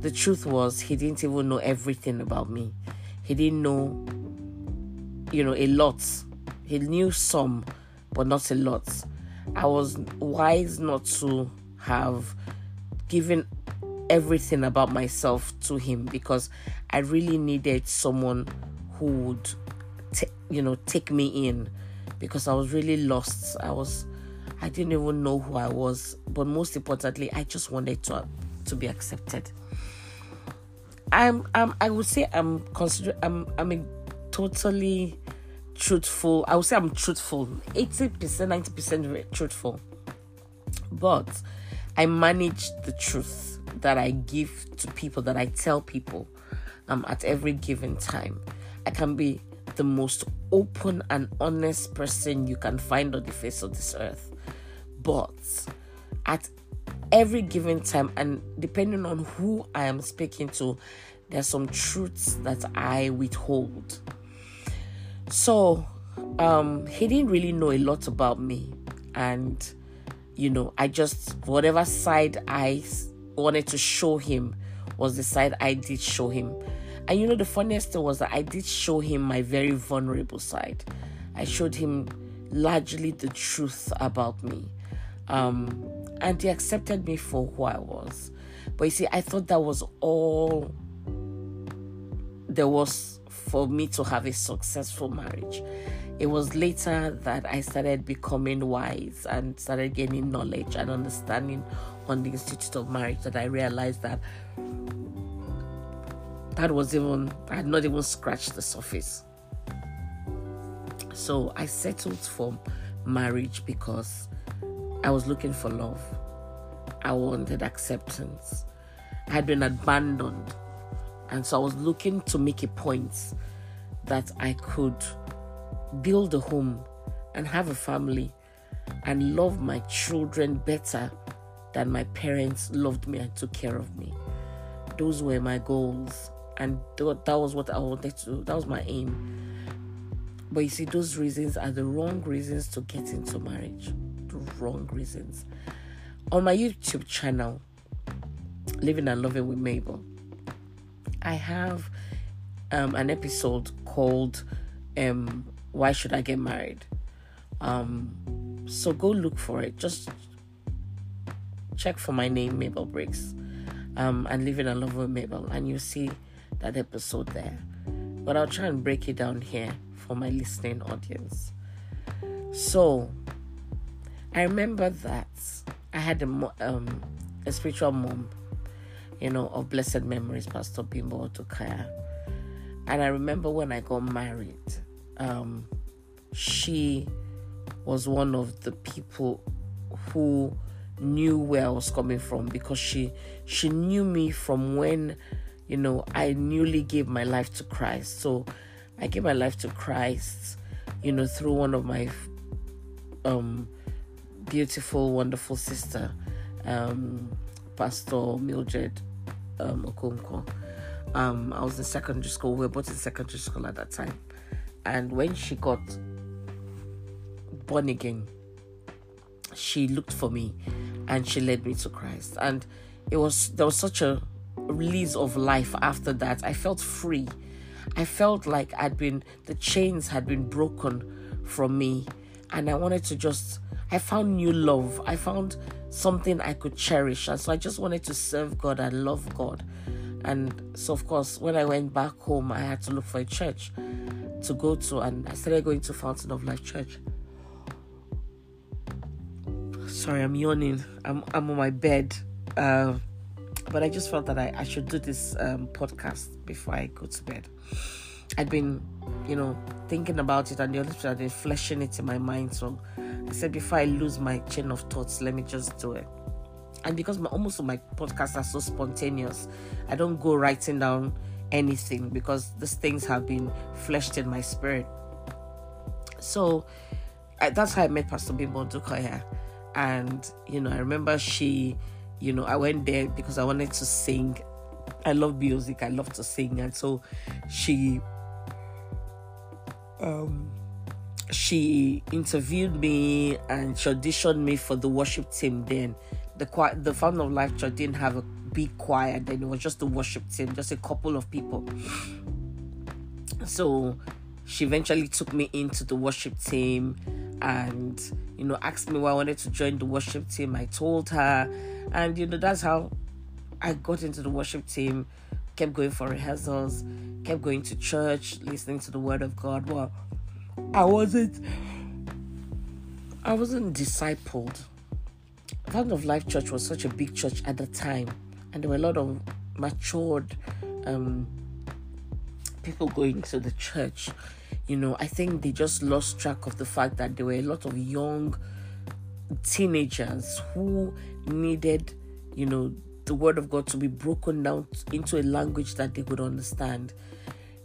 Speaker 1: The truth was, he didn't even know everything about me. He didn't know, you know, a lot. He knew some, but not a lot. I was wise not to have given everything about myself to him because I really needed someone who would, t- you know, take me in because I was really lost. I was, I didn't even know who I was, but most importantly, I just wanted to to be accepted. I'm, I'm I would say I'm consider I'm I'm a totally truthful. I would say I'm truthful, 80%, 90% truthful. But I manage the truth that I give to people, that I tell people um, at every given time. I can be the most open and honest person you can find on the face of this earth. But at every given time, and depending on who I am speaking to, there's some truths that I withhold. So, um, he didn't really know a lot about me, and you know, I just whatever side I wanted to show him was the side I did show him. And you know, the funniest thing was that I did show him my very vulnerable side. I showed him largely the truth about me. Um, and he accepted me for who I was. But you see, I thought that was all there was for me to have a successful marriage. It was later that I started becoming wise and started gaining knowledge and understanding on the Institute of Marriage that I realized that that was even, I had not even scratched the surface. So I settled for marriage because I was looking for love. I wanted acceptance. I had been abandoned. And so I was looking to make a point that I could build a home and have a family and love my children better than my parents loved me and took care of me. Those were my goals, and that was what I wanted to do. That was my aim. But you see, those reasons are the wrong reasons to get into marriage. Wrong reasons. On my YouTube channel, Living and Loving with Mabel, I have um, an episode called um, why should I get married? Um, so go look for it. Just check for my name, Mabel Briggs, um, and living and Loving with Mabel, and you'll see that episode there. But I'll try and break it down here for my listening audience. So I remember that I had a, um, a spiritual mom, you know, of blessed memories, Pastor Bimbo Odukoya. And I remember when I got married, um, she was one of the people who knew where I was coming from because she she knew me from when you know I newly gave my life to Christ. So I gave my life to Christ, you know, through one of my um beautiful, wonderful sister, um, Pastor Mildred um, Okonkwo. Um, I was in secondary school. We were both in secondary school at that time. And when she got born again, she looked for me and she led me to Christ. And it was there was such a release of life after that. I felt free. I felt like I'd been the chains had been broken from me and I wanted to just I found new love. I found something I could cherish and so I just wanted to serve God and love God And so, of course, when I went back home, I had to look for a church to go to, and I started going to Fountain of Life Church. Sorry, I'm yawning. I'm I'm on my bed, uh, but I just felt that I, I should do this um, podcast before I go to bed. I'd been, you know, thinking about it, and the other thing I'd been fleshing it in my mind. So I said, before I lose my chain of thoughts, let me just do it and because my, almost my podcasts are so spontaneous, I don't go writing down anything because these things have been fleshed in my spirit. So I, that's how I met Pastor Bimbo Odukoya. And, you know, I remember she, you know, I went there because I wanted to sing. I love music, I love to sing. And so she, um, she interviewed me and she auditioned me for the worship team then the choir, the Fountain of Life Church didn't have a big choir. Then it was just the worship team, just a couple of people. So she eventually took me into the worship team and you know asked me why I wanted to join the worship team. I told her, and you know that's how I got into the worship team. Kept going for rehearsals, kept going to church, listening to the word of God. Well, I wasn't I wasn't discipled Fountain of Life Church was such a big church at the time, and there were a lot of matured um, people going to the church. You know, I think they just lost track of the fact that there were a lot of young teenagers who needed, you know, the word of God to be broken down into a language that they could understand.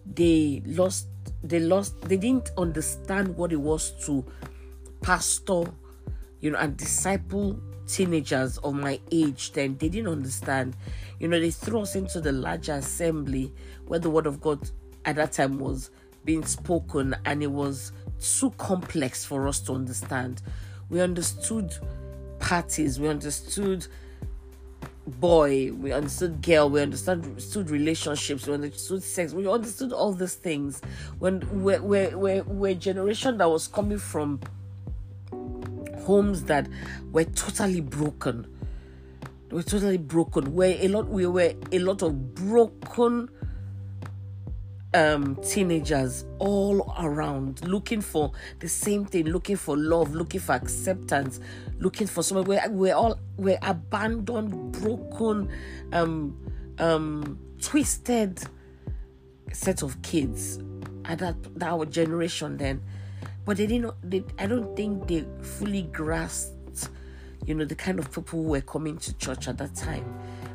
Speaker 1: They lost, they lost, they didn't understand what it was to pastor, you know, and disciple teenagers of my age then. They didn't understand. You know they threw us into the larger assembly where the word of god at that time was being spoken and it was too complex for us to understand. We understood parties. We understood boy we understood girl we understood relationships we understood sex we understood all these things when we're, we're, we're, we're a generation that was coming from homes that were totally broken. Were totally broken. Where a lot we were a lot of broken um teenagers all around looking for the same thing looking for love looking for acceptance looking for someone we're, we're all we're abandoned broken um um twisted set of kids at that, that our generation then. But they didn't they, i don't think they fully grasped you know the kind of people who were coming to church at that time.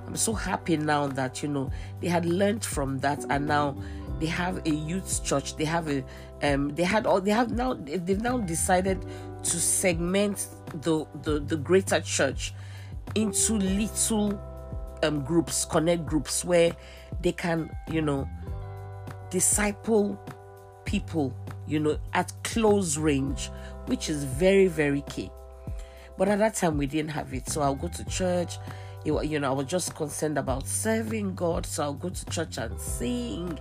Speaker 1: I'm so happy now that you know they had learned from that and now they have a youth church they have a um they had all they have now they've now decided to segment the the, the greater church into little um groups connect groups where they can you know disciple people you know, at close range, which is very, very key. But at that time, we didn't have it. So I'll go to church. You know, I was just concerned about serving God. So I'll go to church and sing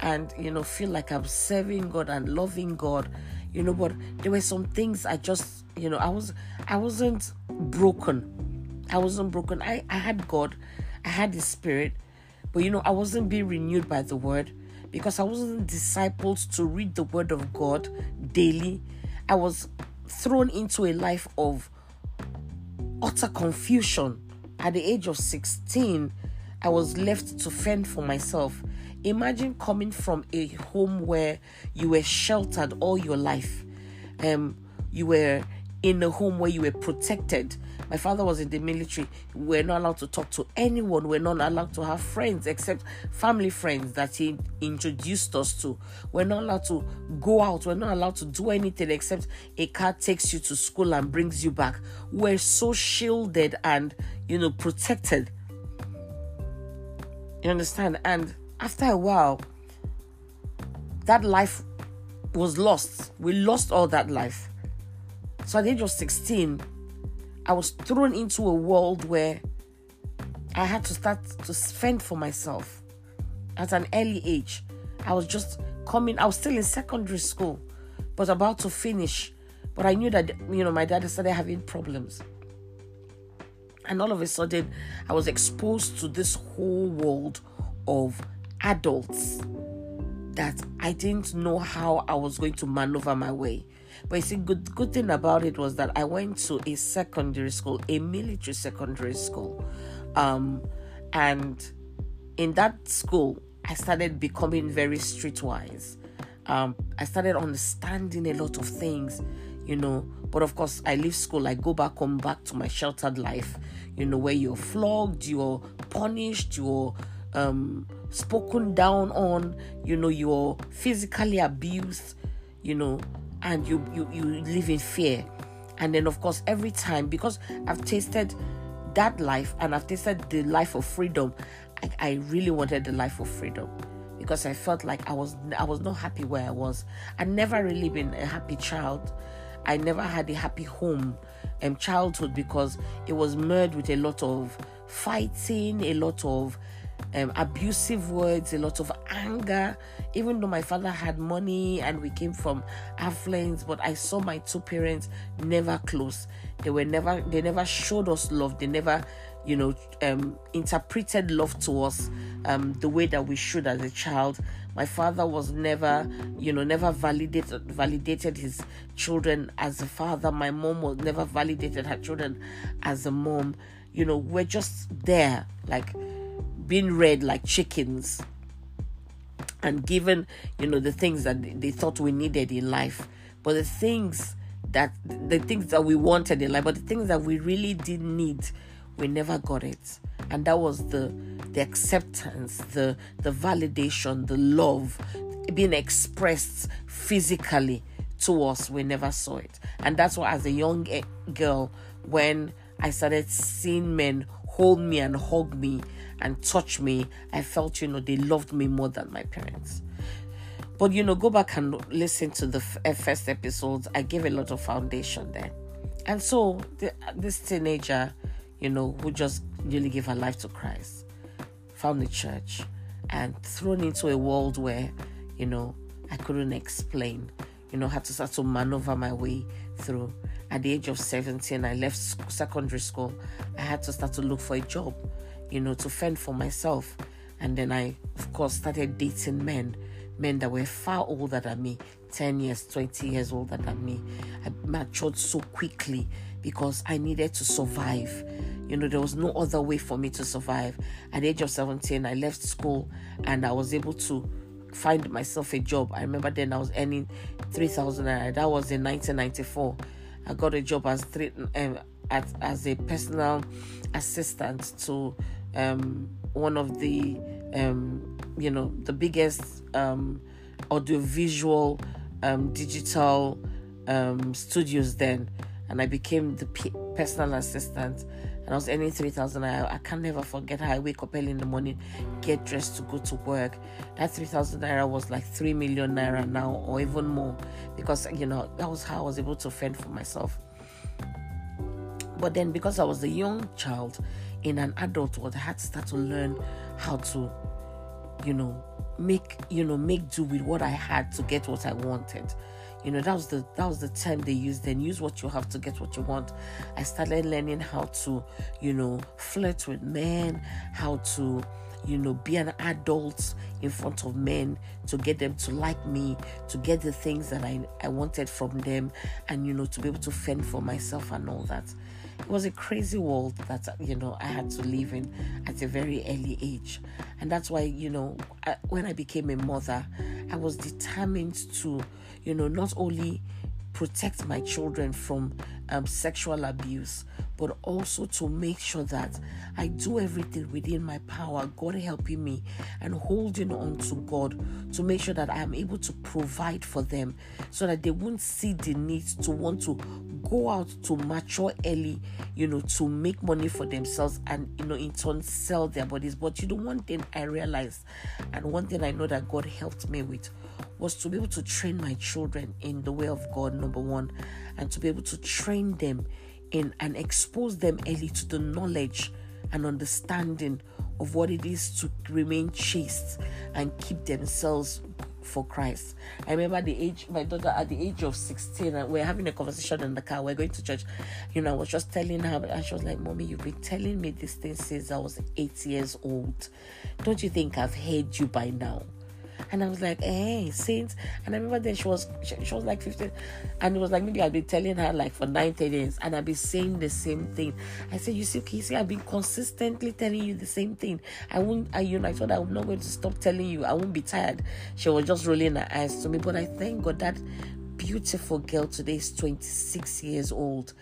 Speaker 1: and, you know, feel like I'm serving God and loving God. You know, but there were some things I just, you know, I was, I wasn't broken. I wasn't broken. I, I had God. I had the Spirit. But, you know, I wasn't being renewed by the word because I wasn't discipled to read the Word of God daily. I was thrown into a life of utter confusion. At the age of 16, I was left to fend for myself. Imagine coming from a home where you were sheltered all your life. Um, you were in a home where you were protected. My father was in the military. We're not allowed to talk to anyone. We're not allowed to have friends except family friends that he introduced us to. We're not allowed to go out. We're not allowed to do anything except a car takes you to school and brings you back. We're so shielded and, you know, protected. You understand? And after a while, that life was lost. We lost all that life. So at the age of 16, I was thrown into a world where I had to start to fend for myself at an early age. I was just coming, I was still in secondary school, but about to finish. But I knew that, you know, my dad started having problems. And all of a sudden, I was exposed to this whole world of adults that I didn't know how I was going to maneuver my way. But you see, good good thing about it was that I went to a secondary school, a military secondary school, um, and in that school, I started becoming very streetwise. Um, I started understanding a lot of things, you know. But of course, I leave school, I go back home, back to my sheltered life, you know, where you're flogged, you're punished, you're um, spoken down on, you know, you're physically abused, you know, and you, you, you live in fear. And then, of course, every time, because I've tasted that life and I've tasted the life of freedom, I, I really wanted the life of freedom because I felt like I was I was not happy where I was. I'd never really been a happy child. I never had a happy home and um, childhood because it was marred with a lot of fighting, a lot of um, abusive words, a lot of anger. Even though my father had money and we came from affluence, but I saw my two parents never close. They were never, they never showed us love. They never, you know, um, interpreted love to us um, the way that we should as a child. My father was never, you know, never validated validated his children as a father. My mom was never validated her children as a mom. You know, we're just there, like being read like chickens and given you know the things that they thought we needed in life. But the things that the things that we wanted in life but the things that we really did need we never got it. And that was the the acceptance the the validation the love being expressed physically to us. We never saw it. And that's why as a young eh, girl when i started seeing men hold me and hug me and touch me, I felt, you know, they loved me more than my parents. But, you know, go back and listen to the f- eh, first episodes. I gave a lot of foundation there. And so, the, this teenager, you know, who just really gave her life to Christ, found the church and thrown into a world where, you know, I couldn't explain, you know, had to start to maneuver my way through. At the age of 17, I left secondary school. I had to start to look for a job you know, to fend for myself. And then I, of course, started dating men, men that were far older than me 10 years, 20 years older than me. I matured so quickly because I needed to survive. You know, there was no other way for me to survive. At the age of 17, I left school and I was able to find myself a job. I remember then I was earning 3,000 That was in 1994. I got a job as three, um, as, as a personal assistant to um, one of the um, you know the biggest um, audiovisual um, digital um, studios then. And I became the p- personal assistant. And I was earning 3000 I, I can never forget how I wake up early in the morning get dressed to go to work. That 3000 naira was like 3 million naira now or even more because you know that was how I was able to fend for myself. But then because I was a young child in an adult world, I had to start to learn how to, you know, make you know make do with what I had to get what I wanted. You know, that was the that was the term they used then. Use what you have to get what you want. I started learning how to, you know, flirt with men, how to you know, be an adult in front of men to get them to like me, to get the things that I, I wanted from them, and you know, to be able to fend for myself and all that it was a crazy world that you know I had to live in at a very early age, and that's why you know I, when I became a mother, I was determined to you know not only protect my children from um, sexual abuse, but also to make sure that I do everything within my power, God helping me and holding on to God to make sure that I am able to provide for them so that they won't see the need to want to go out to mature early, you know, to make money for themselves and, you know, in turn sell their bodies. But you know, one thing I realized and one thing I know that God helped me with was to be able to train my children in the way of God, number one, and to be able to train them in and expose them early to the knowledge and understanding of what it is to remain chaste and keep themselves for Christ. I remember the age, my daughter at the age of 16, and we are having a conversation in the car. We're going to church. You know, I was just telling her, and she was like, Mommy, you've been telling me this thing since I was eight years old. Don't you think I've heard you by now? And I was like, hey, since. And I remember then she was she, she, was like 15. And it was like maybe I'd been telling her like for nine, 10 years. And I'd be saying the same thing. I said, you see, see, I've been consistently telling you the same thing. I won't, I, you know, I thought I'm not going to stop telling you. I won't be tired. She was just rolling her eyes to me. But I thank God that beautiful girl today is 26 years old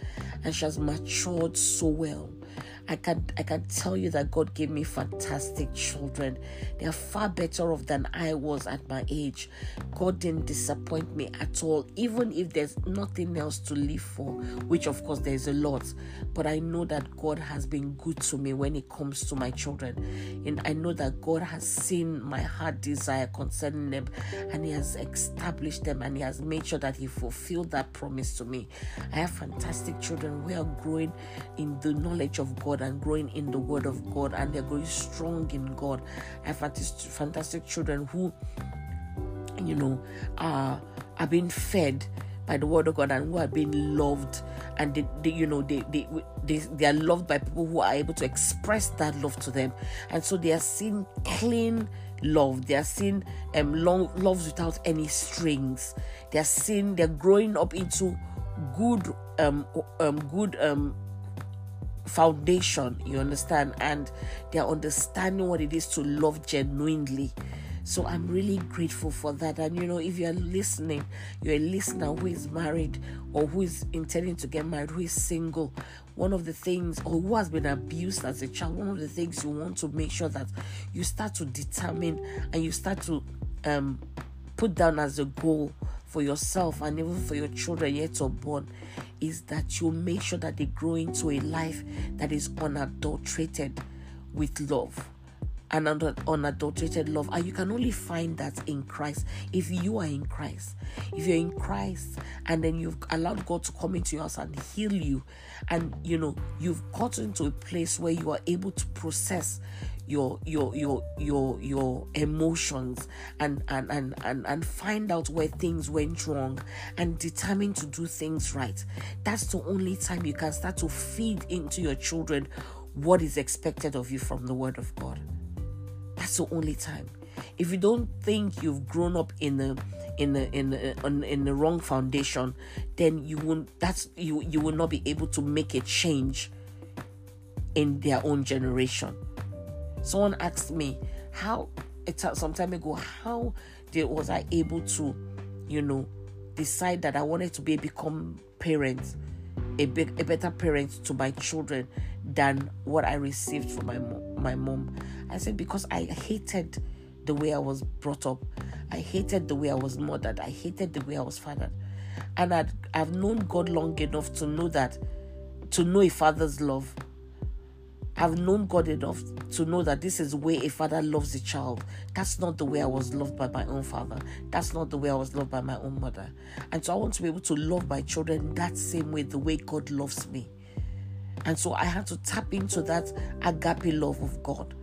Speaker 1: and she has matured so well I can I can tell you that God gave me fantastic children. They are far better off than I was at my age. God didn't disappoint me at all, even if there's nothing else to live for, which of course there's a lot. But I know that God has been good to me when it comes to my children. And I know that God has seen my heart desire concerning them and He has established them and He has made sure that He fulfilled that promise to me. I have fantastic children. We are growing in the knowledge of God God and growing in the Word of God, and they're growing strong in God. I have fantastic children who, you know, are are being fed by the word of God and who are being loved. And they, they, you know they, they they they are loved by people who are able to express that love to them. And so they are seeing clean love. They are seeing um long loves without any strings. They are seeing they're growing up into good um um good um foundation, you understand, and they're understanding what it is to love genuinely. So I'm really grateful for that. And you know, if you're listening, you're a listener who is married or who is intending to get married, who is single, one of the things, or who has been abused as a child, one of the things you want to make sure that you start to determine and you start to um, put down as a goal for yourself and even for your children yet unborn is that you make sure that they grow into a life that is unadulterated with love and unadulterated love. And you can only find that in Christ if you are in Christ. If you're in Christ and then you've allowed God to come into your house and heal you, and you know, you've gotten to a place where you are able to process your your your your your emotions and and and and, and find out where things went wrong and determine to do things right. That's the only time you can start to feed into your children what is expected of you from the word of god. That's the only time. If you don't think you've grown up in the in the in the, in the wrong foundation then you won't that's you you will not be able to make a change in their own generation Someone asked me how some time ago how did, was I able to, you know, decide that I wanted to be become parent, a big a better parent to my children than what I received from my my mom. I said because I hated the way I was brought up. I hated the way I was mothered. I hated the way I was fathered. And i I've known God long enough to know that, to know a father's love I've known God enough to know that this is the way a father loves a child. That's not the way I was loved by my own father. That's not the way I was loved by my own mother. And so I want to be able to love my children that same way, the way God loves me. And so I had to tap into that agape love of God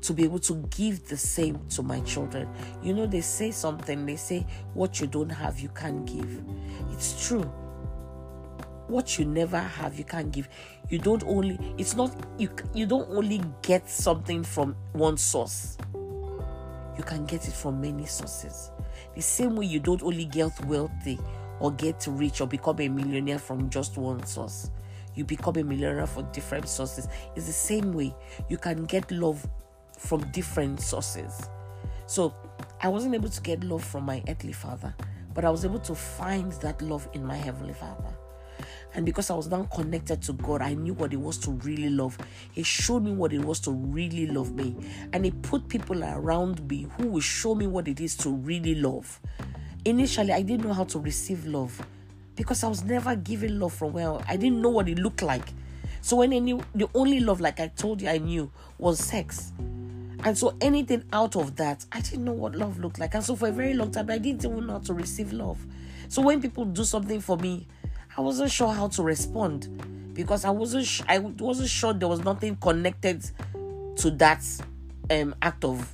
Speaker 1: to be able to give the same to my children. You know, they say something, they say, What you don't have, you can't give. It's true what you never have you can't give. You don't only it's not you you don't only get something from one source. You can get it from many sources. The same way you don't only get wealthy or get rich or become a millionaire from just one source. You become a millionaire from different sources. It's the same way. You can get love from different sources. So i wasn't able to get love from my earthly father but i was able to find that love in my heavenly father and because I was now connected to God, I knew what it was to really love. He showed me what it was to really love me. And He put people around me who will show me what it is to really love. Initially, I didn't know how to receive love because I was never given love from where I didn't know what it looked like. So when I knew the only love, like I told you, I knew was sex. And so anything out of that, I didn't know what love looked like. And so for a very long time, I didn't even know how to receive love. So when people do something for me, I wasn't sure how to respond because I wasn't sh- I wasn't sure there was nothing connected to that um, act of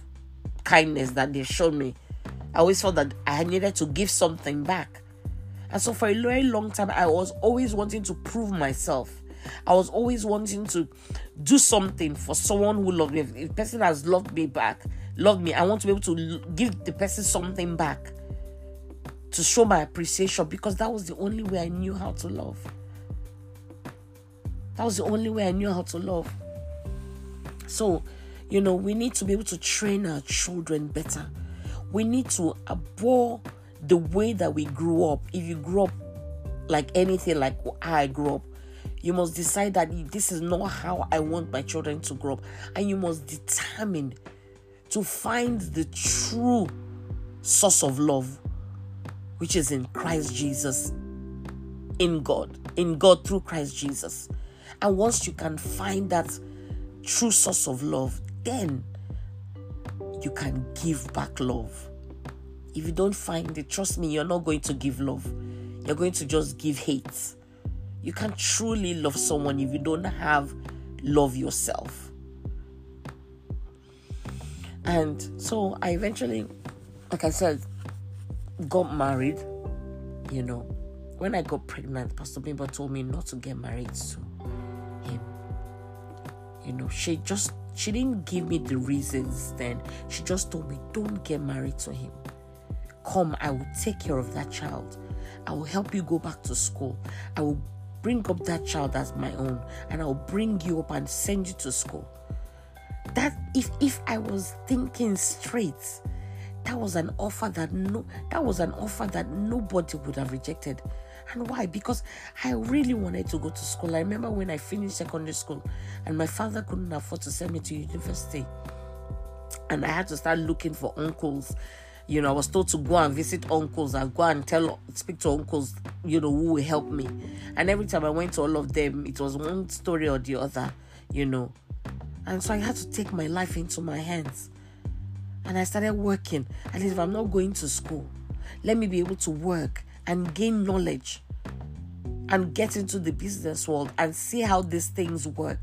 Speaker 1: kindness that they showed me. I always felt that I needed to give something back. And so for a very long time, I was always wanting to prove myself. I was always wanting to do something for someone who loved me. If the person has loved me back, loved me, I want to be able to give the person something back to show my appreciation because that was the only way I knew how to love. That was the only way I knew how to love. So, you know, we need to be able to train our children better. We need to abhor the way that we grew up. If you grew up like anything like I grew up, you must decide that this is not how I want my children to grow up. And you must determine to find the true source of love, which is in Christ Jesus, in God, in God through Christ Jesus. And once you can find that true source of love, then you can give back love. If you don't find it, trust me, you're not going to give love. You're going to just give hate. You can't truly love someone if you don't have love yourself. And so I eventually, like I said, got married. You know, when I got pregnant, Pastor Bimbo told me not to get married to him. You know, she just she didn't give me the reasons then. She just told me, don't get married to him. Come, I will take care of that child. I will help you go back to school. I will bring up that child as my own and I'll bring you up and send you to school. That if if I was thinking straight, that was an offer that no that was an offer that nobody would have rejected. And why? Because I really wanted to go to school. I remember when I finished secondary school and my father couldn't afford to send me to university. And I had to start looking for uncles you know, I was told to go and visit uncles and go and tell, speak to uncles, you know, who will help me. And every time I went to all of them, it was one story or the other, you know. And so I had to take my life into my hands. And I started working. At least if I'm not going to school, let me be able to work and gain knowledge and get into the business world and see how these things work.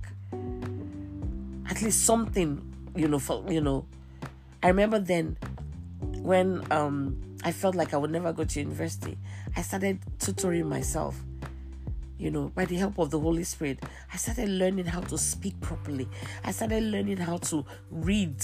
Speaker 1: At least something, you know, for you know. I remember then when um, I felt like I would never go to university, I started tutoring myself. You know, by the help of the Holy Spirit, I started learning how to speak properly. I started learning how to read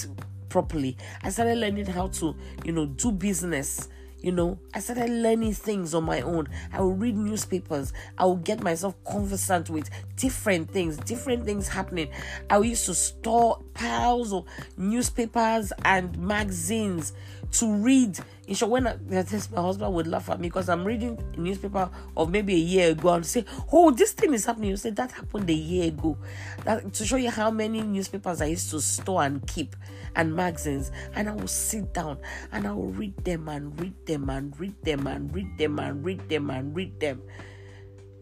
Speaker 1: properly. I started learning how to, you know, do business you know, I started learning things on my own. I will read newspapers. I will get myself conversant with different things, different things happening. I used to store piles of newspapers and magazines to read. In short, when I, my husband would laugh at me because I'm reading a newspaper of maybe a year ago and say, "Oh, this thing is happening." You say that happened a year ago. That to show you how many newspapers I used to store and keep and magazines, and I will sit down and I will read them and read them and read them and read them and read them and read them.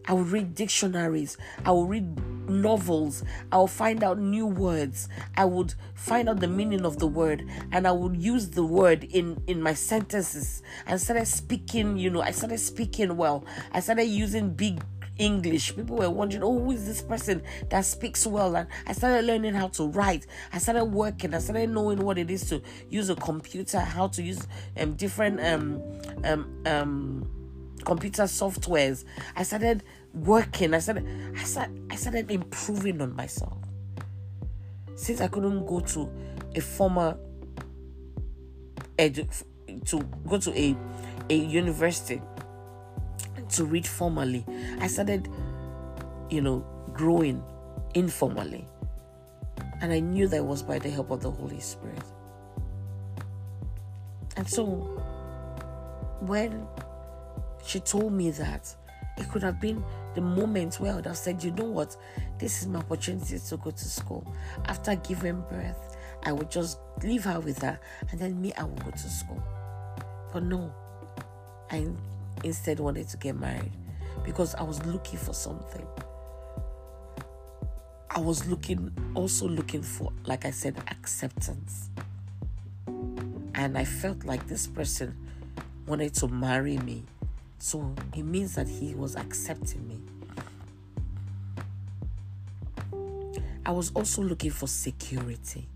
Speaker 1: I will read dictionaries. I will read novels. I will find out new words. I would find out the meaning of the word and I would use the word in in my sentences. I started speaking, you know, I started speaking well. I started using big English. People were wondering, oh, who is this person that speaks well? And I started learning how to write. I started working. I started knowing what it is to use a computer, how to use um, different um, um, um, computer softwares. I started working. I started, I started, I started improving on myself. Since I couldn't go to a former edu- to go to a a university to read formally. I started, you know, growing informally. And I knew that was by the help of the Holy Spirit. And so, when she told me that, it could have been the moment where I would have said, you know what, this is my opportunity to go to school. After giving birth, I would just leave her with her, and then me, I would go to school. But no, I instead wanted to get married because I was looking for something. I was looking, also looking for, like I said, acceptance. And I felt like this person wanted to marry me. So it means that he was accepting me. I was also looking for security.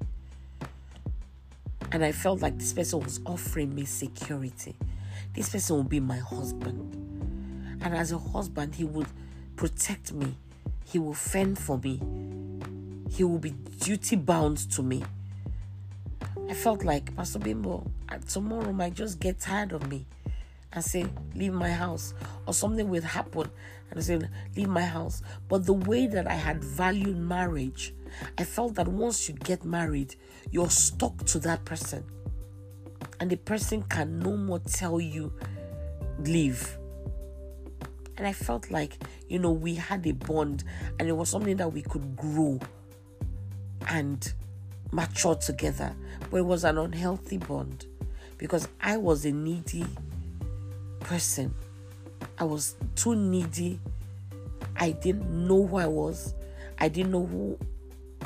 Speaker 1: And I felt like this person was offering me security. This person will be my husband. And as a husband, he would protect me, he will fend for me, he will be duty bound to me. I felt like Pastor Bimbo tomorrow might just get tired of me and say, Leave my house, or something will happen and I say, Leave my house. But the way that I had valued marriage, I felt that once you get married, you're stuck to that person. And the person can no more tell you, Leave. And I felt like, you know, we had a bond and it was something that we could grow and mature together. But it was an unhealthy bond because I was a needy person. I was too needy. I didn't know who I was. I didn't know who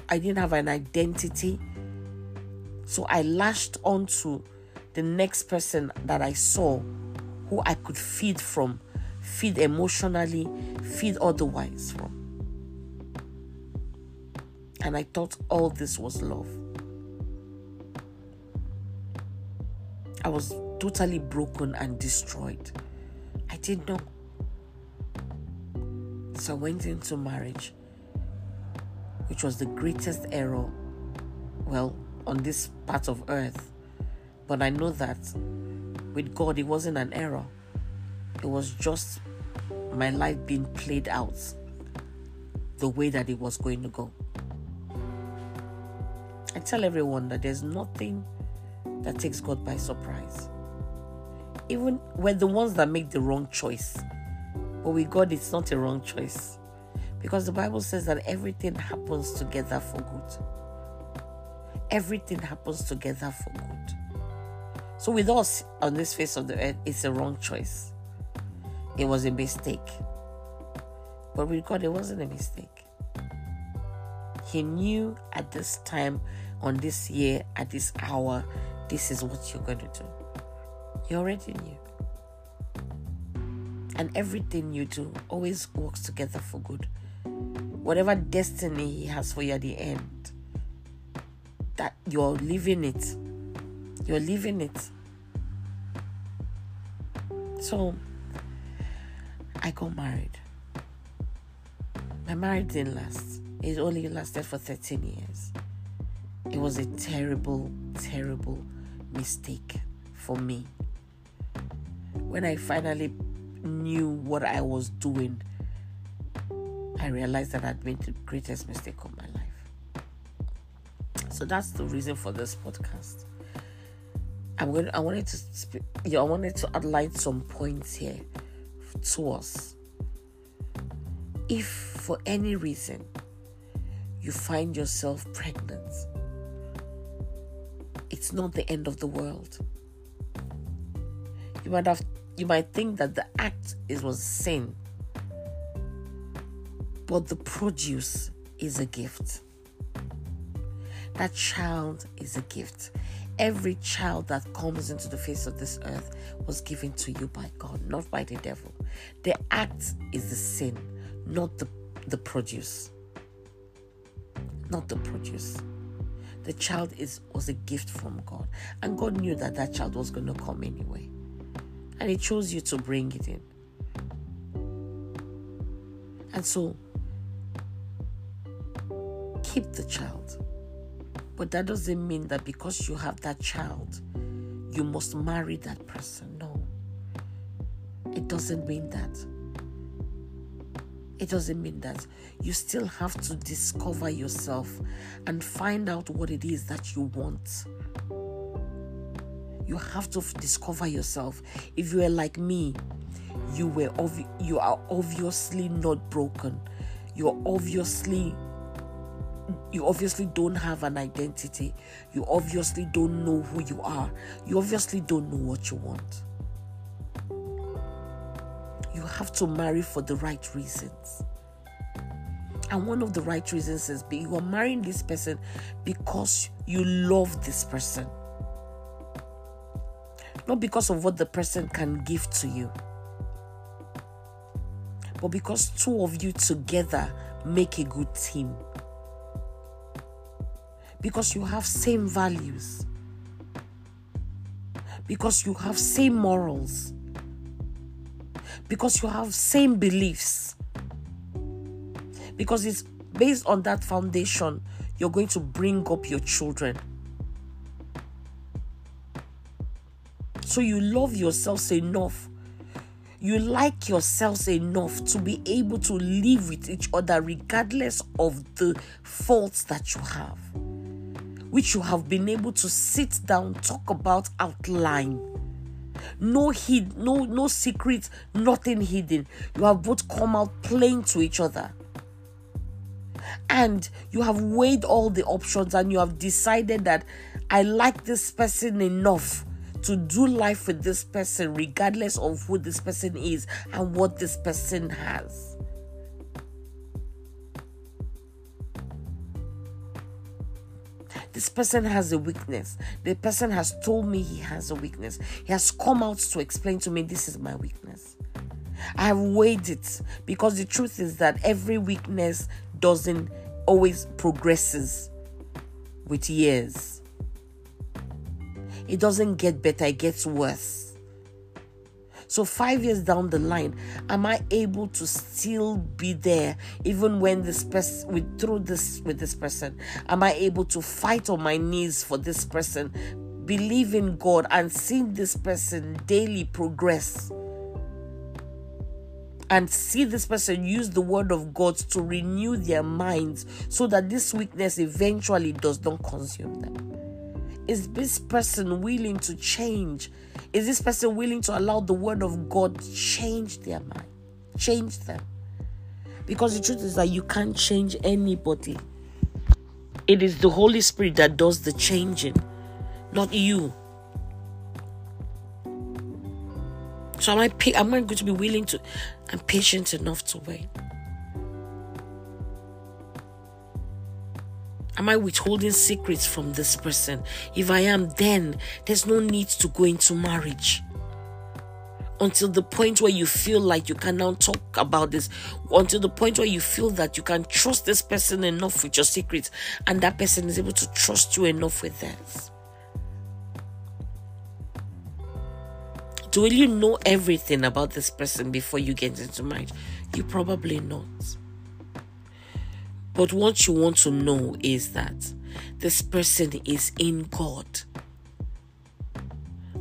Speaker 1: I didn't have an identity. So I lashed onto the next person that I saw who I could feed from, feed emotionally, feed otherwise from. And I thought all this was love. I was totally broken and destroyed. I didn't know. So I went into marriage, which was the greatest error, well, on this part of earth. But I know that with God, it wasn't an error, it was just my life being played out the way that it was going to go. I tell everyone that there's nothing that takes God by surprise. Even we're the ones that make the wrong choice. But with God, it's not a wrong choice. Because the Bible says that everything happens together for good. Everything happens together for good. So with us on this face of the earth, it's a wrong choice. It was a mistake. But with God, it wasn't a mistake. He knew at this time, on this year, at this hour, this is what you're going to do. He already knew. And everything you do always works together for good. Whatever destiny He has for you at the end, that you're living it. You're living it. So, I got married. My marriage didn't last. It only lasted for 13 years. It was a terrible, terrible mistake for me. When I finally knew what I was doing, I realized that I'd made the greatest mistake of my life. So that's the reason for this podcast. I'm going. I wanted to. Yeah, I wanted to outline some points here to us. If for any reason you find yourself pregnant, it's not the end of the world. You might have you might think that the act is was sin, but the produce is a gift. That child is a gift. Every child that comes into the face of this earth was given to you by God, not by the devil. The act is the sin, not the, the produce. Not the produce. The child is was a gift from God, and God knew that that child was going to come anyway and He chose you to bring it in. And so, keep the child. But that doesn't mean that because you have that child, you must marry that person. No. It doesn't mean that. It doesn't mean that. You still have to discover yourself and find out what it is that you want you have to discover yourself. If you are like me, you were obvi- you are obviously not broken. You're obviously you obviously don't have an identity. You obviously don't know who you are. You obviously don't know what you want. You have to marry for the right reasons. And one of the right reasons is you are marrying this person because you love this person not because of what the person can give to you, but because two of you together make a good team. Because you have same values. because you have same morals. Because you have same beliefs. Because it's based on that foundation you're going to bring up your children. So you love yourselves enough. You like yourselves enough to be able to live with each other regardless of the faults that you have which you have been able to sit down talk about outline. No hid no no secret nothing hidden. You have both come out plain to each other. And you have weighed all the options and you have decided that i like this person enough to do life with this person regardless of who this person is and what this person has this person has a weakness. The person has told me he has a weakness. He has come out to explain to me this is my weakness. I have weighed it because the truth is that every weakness doesn't always progresses with years. It doesn't get better, it gets worse. So five years down the line, am I able to still be there even when this person with through this with this person? Am I able to fight on my knees for this person, believe in God and see this person daily progress? and see this person use the word of God to renew their minds so that this weakness eventually does not consume them. Is this person willing to change is this person willing to allow the word of God change their mind, change them? Because the truth is that you can't change anybody. It is the Holy Spirit that does the changing, not you. So am I? Am I going to be willing to? I'm patient enough to wait. Am I withholding secrets from this person? If I am, then there's no need to go into marriage. Until the point where you feel like you can now talk about this, until the point where you feel that you can trust this person enough with your secrets, and that person is able to trust you enough with theirs. Do you know everything about this person before you get into marriage? You probably not. But what you want to know is that this person is in God.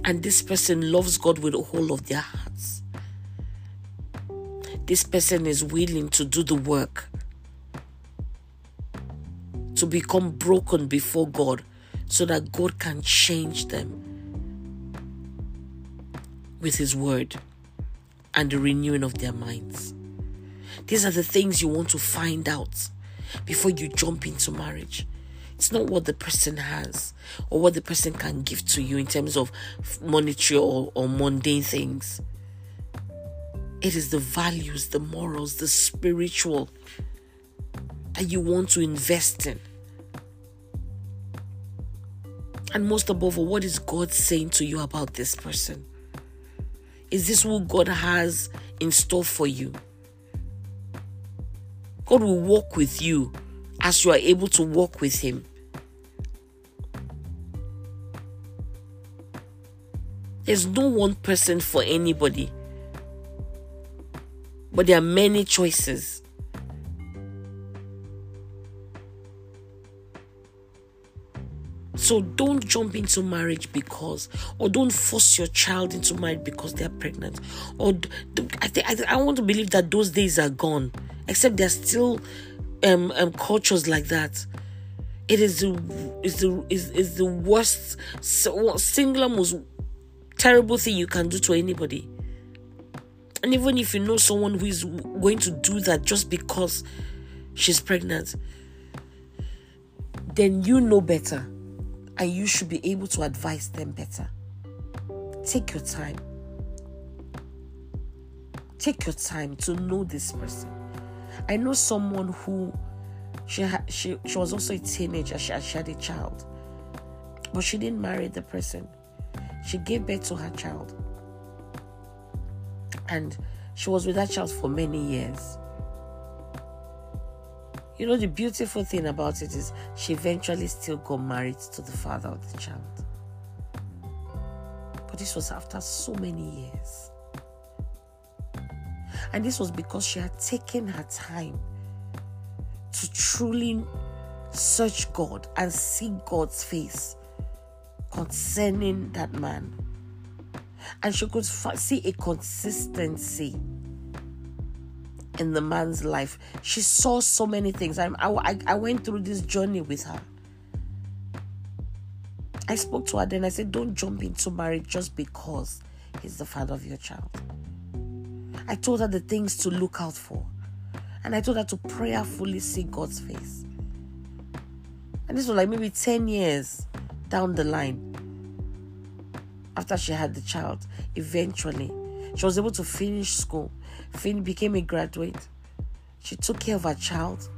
Speaker 1: And this person loves God with the whole of their hearts. This person is willing to do the work, to become broken before God, so that God can change them with His word and the renewing of their minds. These are the things you want to find out before you jump into marriage. It's not what the person has or what the person can give to you in terms of monetary or, or mundane things. It is the values, the morals, the spiritual that you want to invest in. And most above all, what is God saying to you about this person? Is this what God has in store for you? God will walk with you as you are able to walk with Him. There's no one person for anybody, but there are many choices. So don't jump into marriage because, or don't force your child into marriage because they are pregnant. Or I think I, I want to believe that those days are gone except there's still um, um cultures like that. It is the is the is, is the worst singular most terrible thing you can do to anybody. And even if you know someone who is going to do that just because she's pregnant then you know better. And you should be able to advise them better. Take your time. Take your time to know this person I know someone who she ha- she she was also a teenager. She she had a child, but she didn't marry the person. She gave birth to her child, and she was with that child for many years. You know, the beautiful thing about it is she eventually still got married to the father of the child. But this was after so many years. And this was because she had taken her time to truly search God and see God's face concerning that man. And she could see a consistency in the man's life. She saw so many things. I, I, I went through this journey with her. I spoke to her then. I said, Don't jump into marriage just because he's the father of your child. I told her the things to look out for. And I told her to prayerfully see God's face. And this was like maybe 10 years down the line after she had the child. Eventually, she was able to finish school, fin- became a graduate. She took care of her child,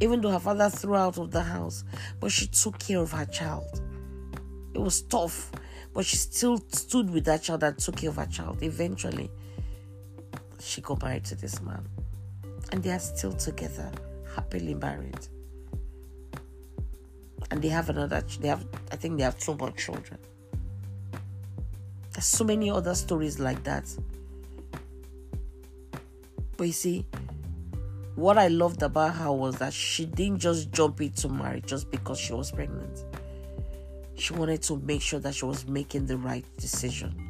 Speaker 1: even though her father threw out of the house, but she took care of her child. It was tough, but she still stood with that child and took care of her child. Eventually, she got married to this man and they are still together, happily married. And they have another, they have, I think they have two more children. There's so many other stories like that. But you see, what I loved about her was that she didn't just jump into marriage just because she was pregnant. She wanted to make sure that she was making the right decision.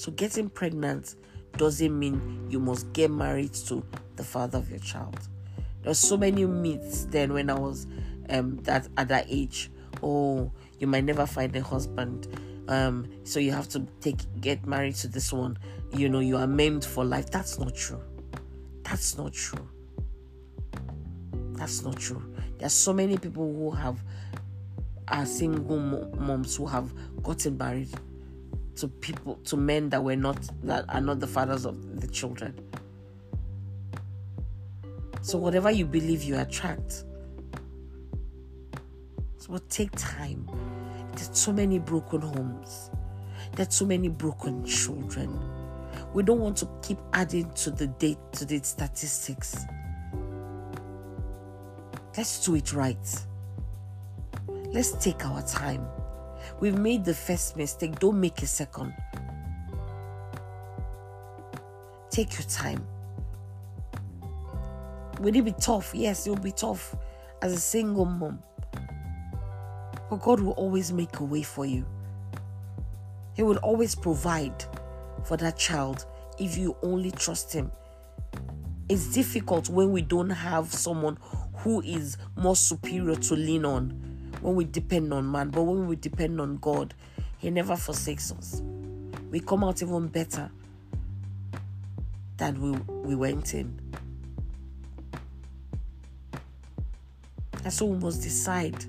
Speaker 1: So, getting pregnant doesn't mean you must get married to the father of your child. There There's so many myths then when I was um that at that age. Oh, you might never find a husband. Um, so you have to take get married to this one. You know, you are maimed for life. That's not true. That's not true. That's not true. There's so many people who have are single moms who have gotten married to people to men that were not that are not the fathers of the children. So whatever you believe you attract. So what take time. There's so many broken homes. There's so many broken children. We don't want to keep adding to the date to the statistics. Let's do it right. Let's take our time We've made the first mistake. Don't make a second. Take your time. Will it be tough? Yes, it will be tough as a single mom. But God will always make a way for you. He will always provide for that child if you only trust Him. It's difficult when we don't have someone who is more superior to lean on when we depend on man, but when we depend on God, He never forsakes us. We come out even better than we, we went in. And so we must decide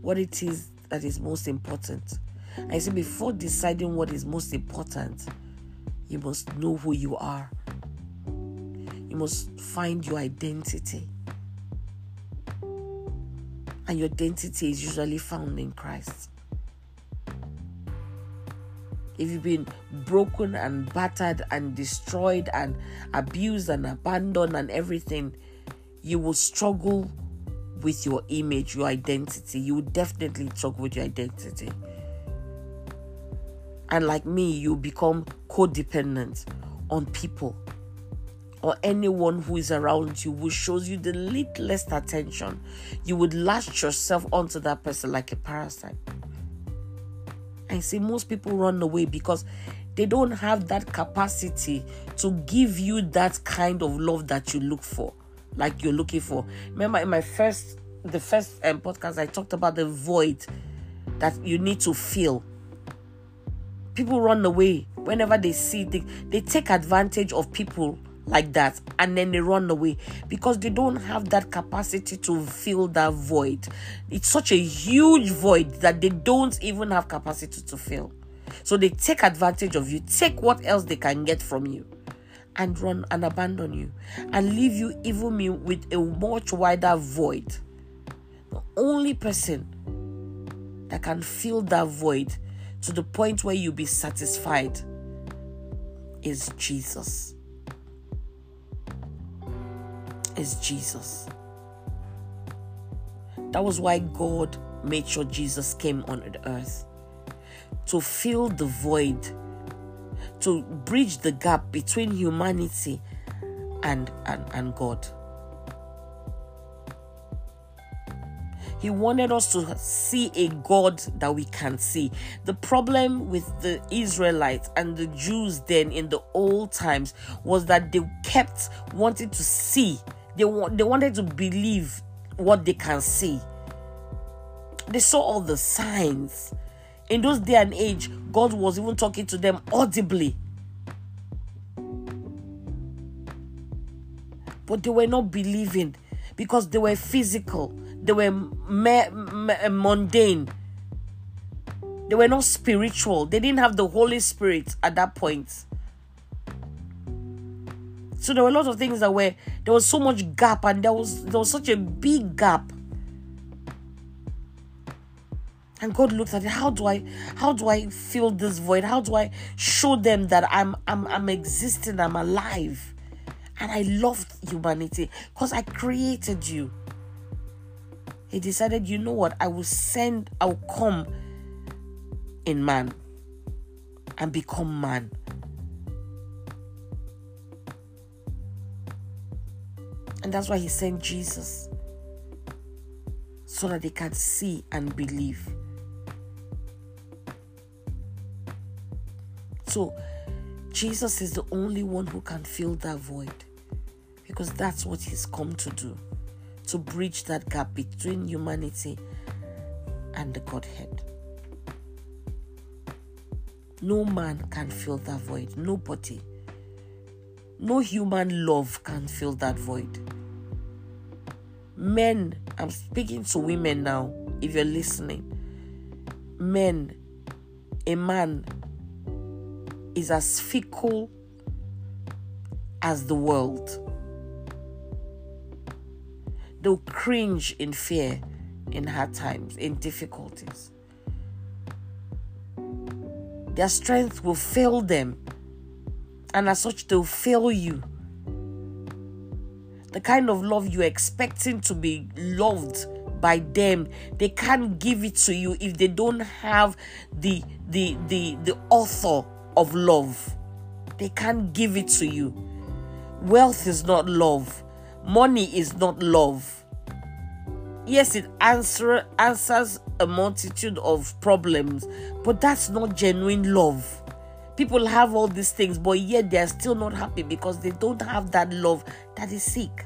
Speaker 1: what it is that is most important. I say before deciding what is most important, you must know who you are. You must find your identity and your identity is usually found in Christ. If you've been broken and battered and destroyed and abused and abandoned and everything, you will struggle with your image, your identity. You will definitely struggle with your identity. And like me, you become codependent on people or anyone who is around you who shows you the littlest attention, you would latch yourself onto that person like a parasite. I see most people run away because they don't have that capacity to give you that kind of love that you look for, like you're looking for. Remember, in my first, the first um, podcast, I talked about the void that you need to fill. People run away whenever they see, they, they take advantage of people like that and then they run away because they don't have that capacity to fill that void. It's such a huge void that they don't even have capacity to fill. So they take advantage of you, take what else they can get from you, and run and abandon you and leave you even me with a much wider void. The only person that can fill that void to the point where you'll be satisfied is Jesus. Is Jesus. That was why God made sure Jesus came on the earth to fill the void, to bridge the gap between humanity and, and, and God. He wanted us to see a God that we can see. The problem with the Israelites and the Jews then in the old times was that they kept wanting to see. They they wanted to believe what they can see. They saw all the signs. In those day and age, God was even talking to them audibly. But they were not believing because they were physical they were me- me- eh, mundane they were not spiritual they didn't have the holy spirit at that point so there were a lot of things that were there was so much gap and there was there was such a big gap. And god looked at it. How do i how do i fill this void? How do i show them that i'm i'm, I'm existing i'm alive? And i love humanity because i created you. He decided, you know what, I will send, I will come in man and become man. And that's why he sent Jesus so that they can see and believe. So, Jesus is the only one who can fill that void because that's what he's come to do to bridge that gap between humanity and the Godhead. No man can fill that void. Nobody. No human love can fill that void. Men, I'm speaking to women now, if you're listening. Men, a man is as fickle as the world they'll cringe in fear in hard times, in difficulties. Their strength will fail them, and as such, they'll fail you. The kind of love you're expecting to be loved by them, they can't give it to you if they don't have the the the the author of love. They can't give it to you. Wealth is not love Money is not love. Yes, it answer, answers a multitude of problems, but that's not genuine love. People have all these things, but yet they are still not happy because they don't have that love that is sick.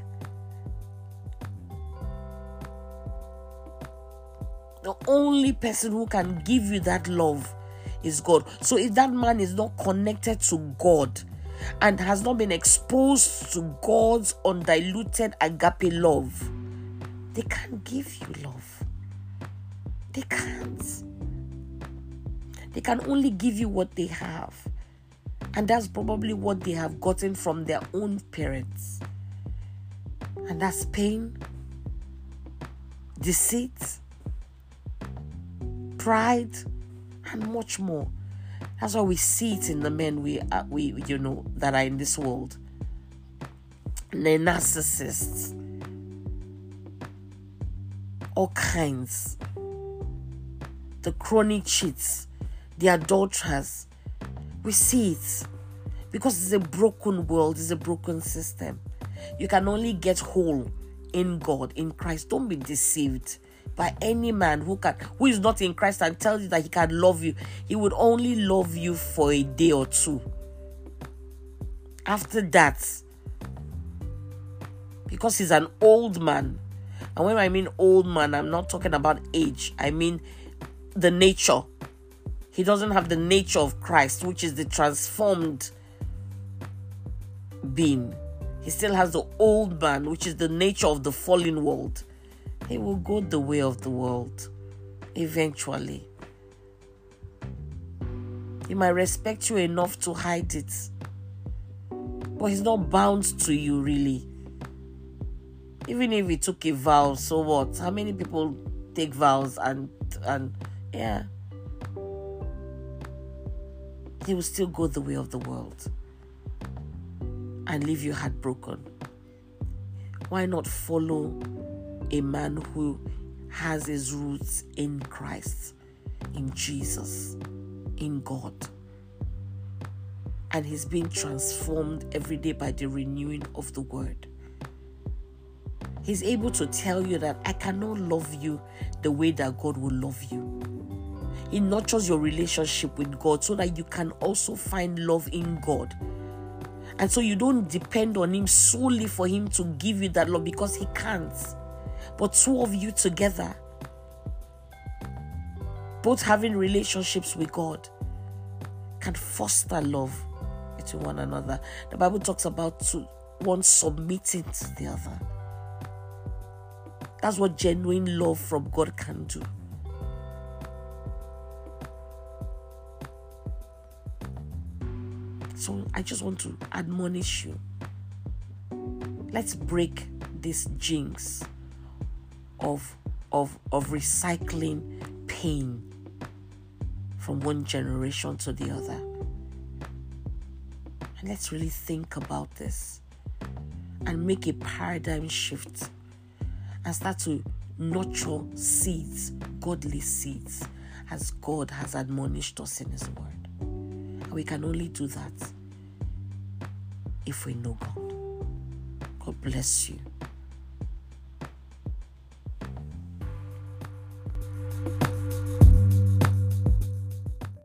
Speaker 1: The only person who can give you that love is God. So if that man is not connected to God, and has not been exposed to God's undiluted agape love, they can't give you love. They can't. They can only give you what they have. And that's probably what they have gotten from their own parents. And that's pain, deceit, pride, and much more. That's why we see it in the men we are, we you know that are in this world. The narcissists, all kinds. The chronic cheats, the adulterers. We see it because it's a broken world, it's a broken system. You can only get whole in God, in Christ. Don't be deceived by any man who can who is not in Christ and tells you that he can love you. He would only love you for a day or two. After that, because he's an old man, and when I mean old man, I'm not talking about age, I mean the nature. He doesn't have the nature of Christ, which is the transformed being. He still has the old man, which is the nature of the fallen world he will go the way of the world eventually. He might respect you enough to hide it, but he's not bound to you really. Even if he took a vow, so what? How many people take vows and and yeah? He will still go the way of the world and leave you heartbroken. Why not follow a man who has his roots in Christ, in Jesus. in God. And he's being transformed every day by the renewing of the word. He's able to tell you that I cannot love you the way that God will love you. He nurtures your relationship with God so that you can also find love in God. And so you don't depend on Him solely for Him to give you that love because He can't. But two of you together, both having relationships with God, can foster love between one another. The Bible talks about two, one submitting to the other. That's what genuine love from God can do. So I just want to admonish you. Let's break this jinx of of of recycling pain from one generation to the other. And let's really think about this and make a paradigm shift and start to nurture seeds, godly seeds, as God has admonished us in His Word. We can only do that if we know God. God bless you.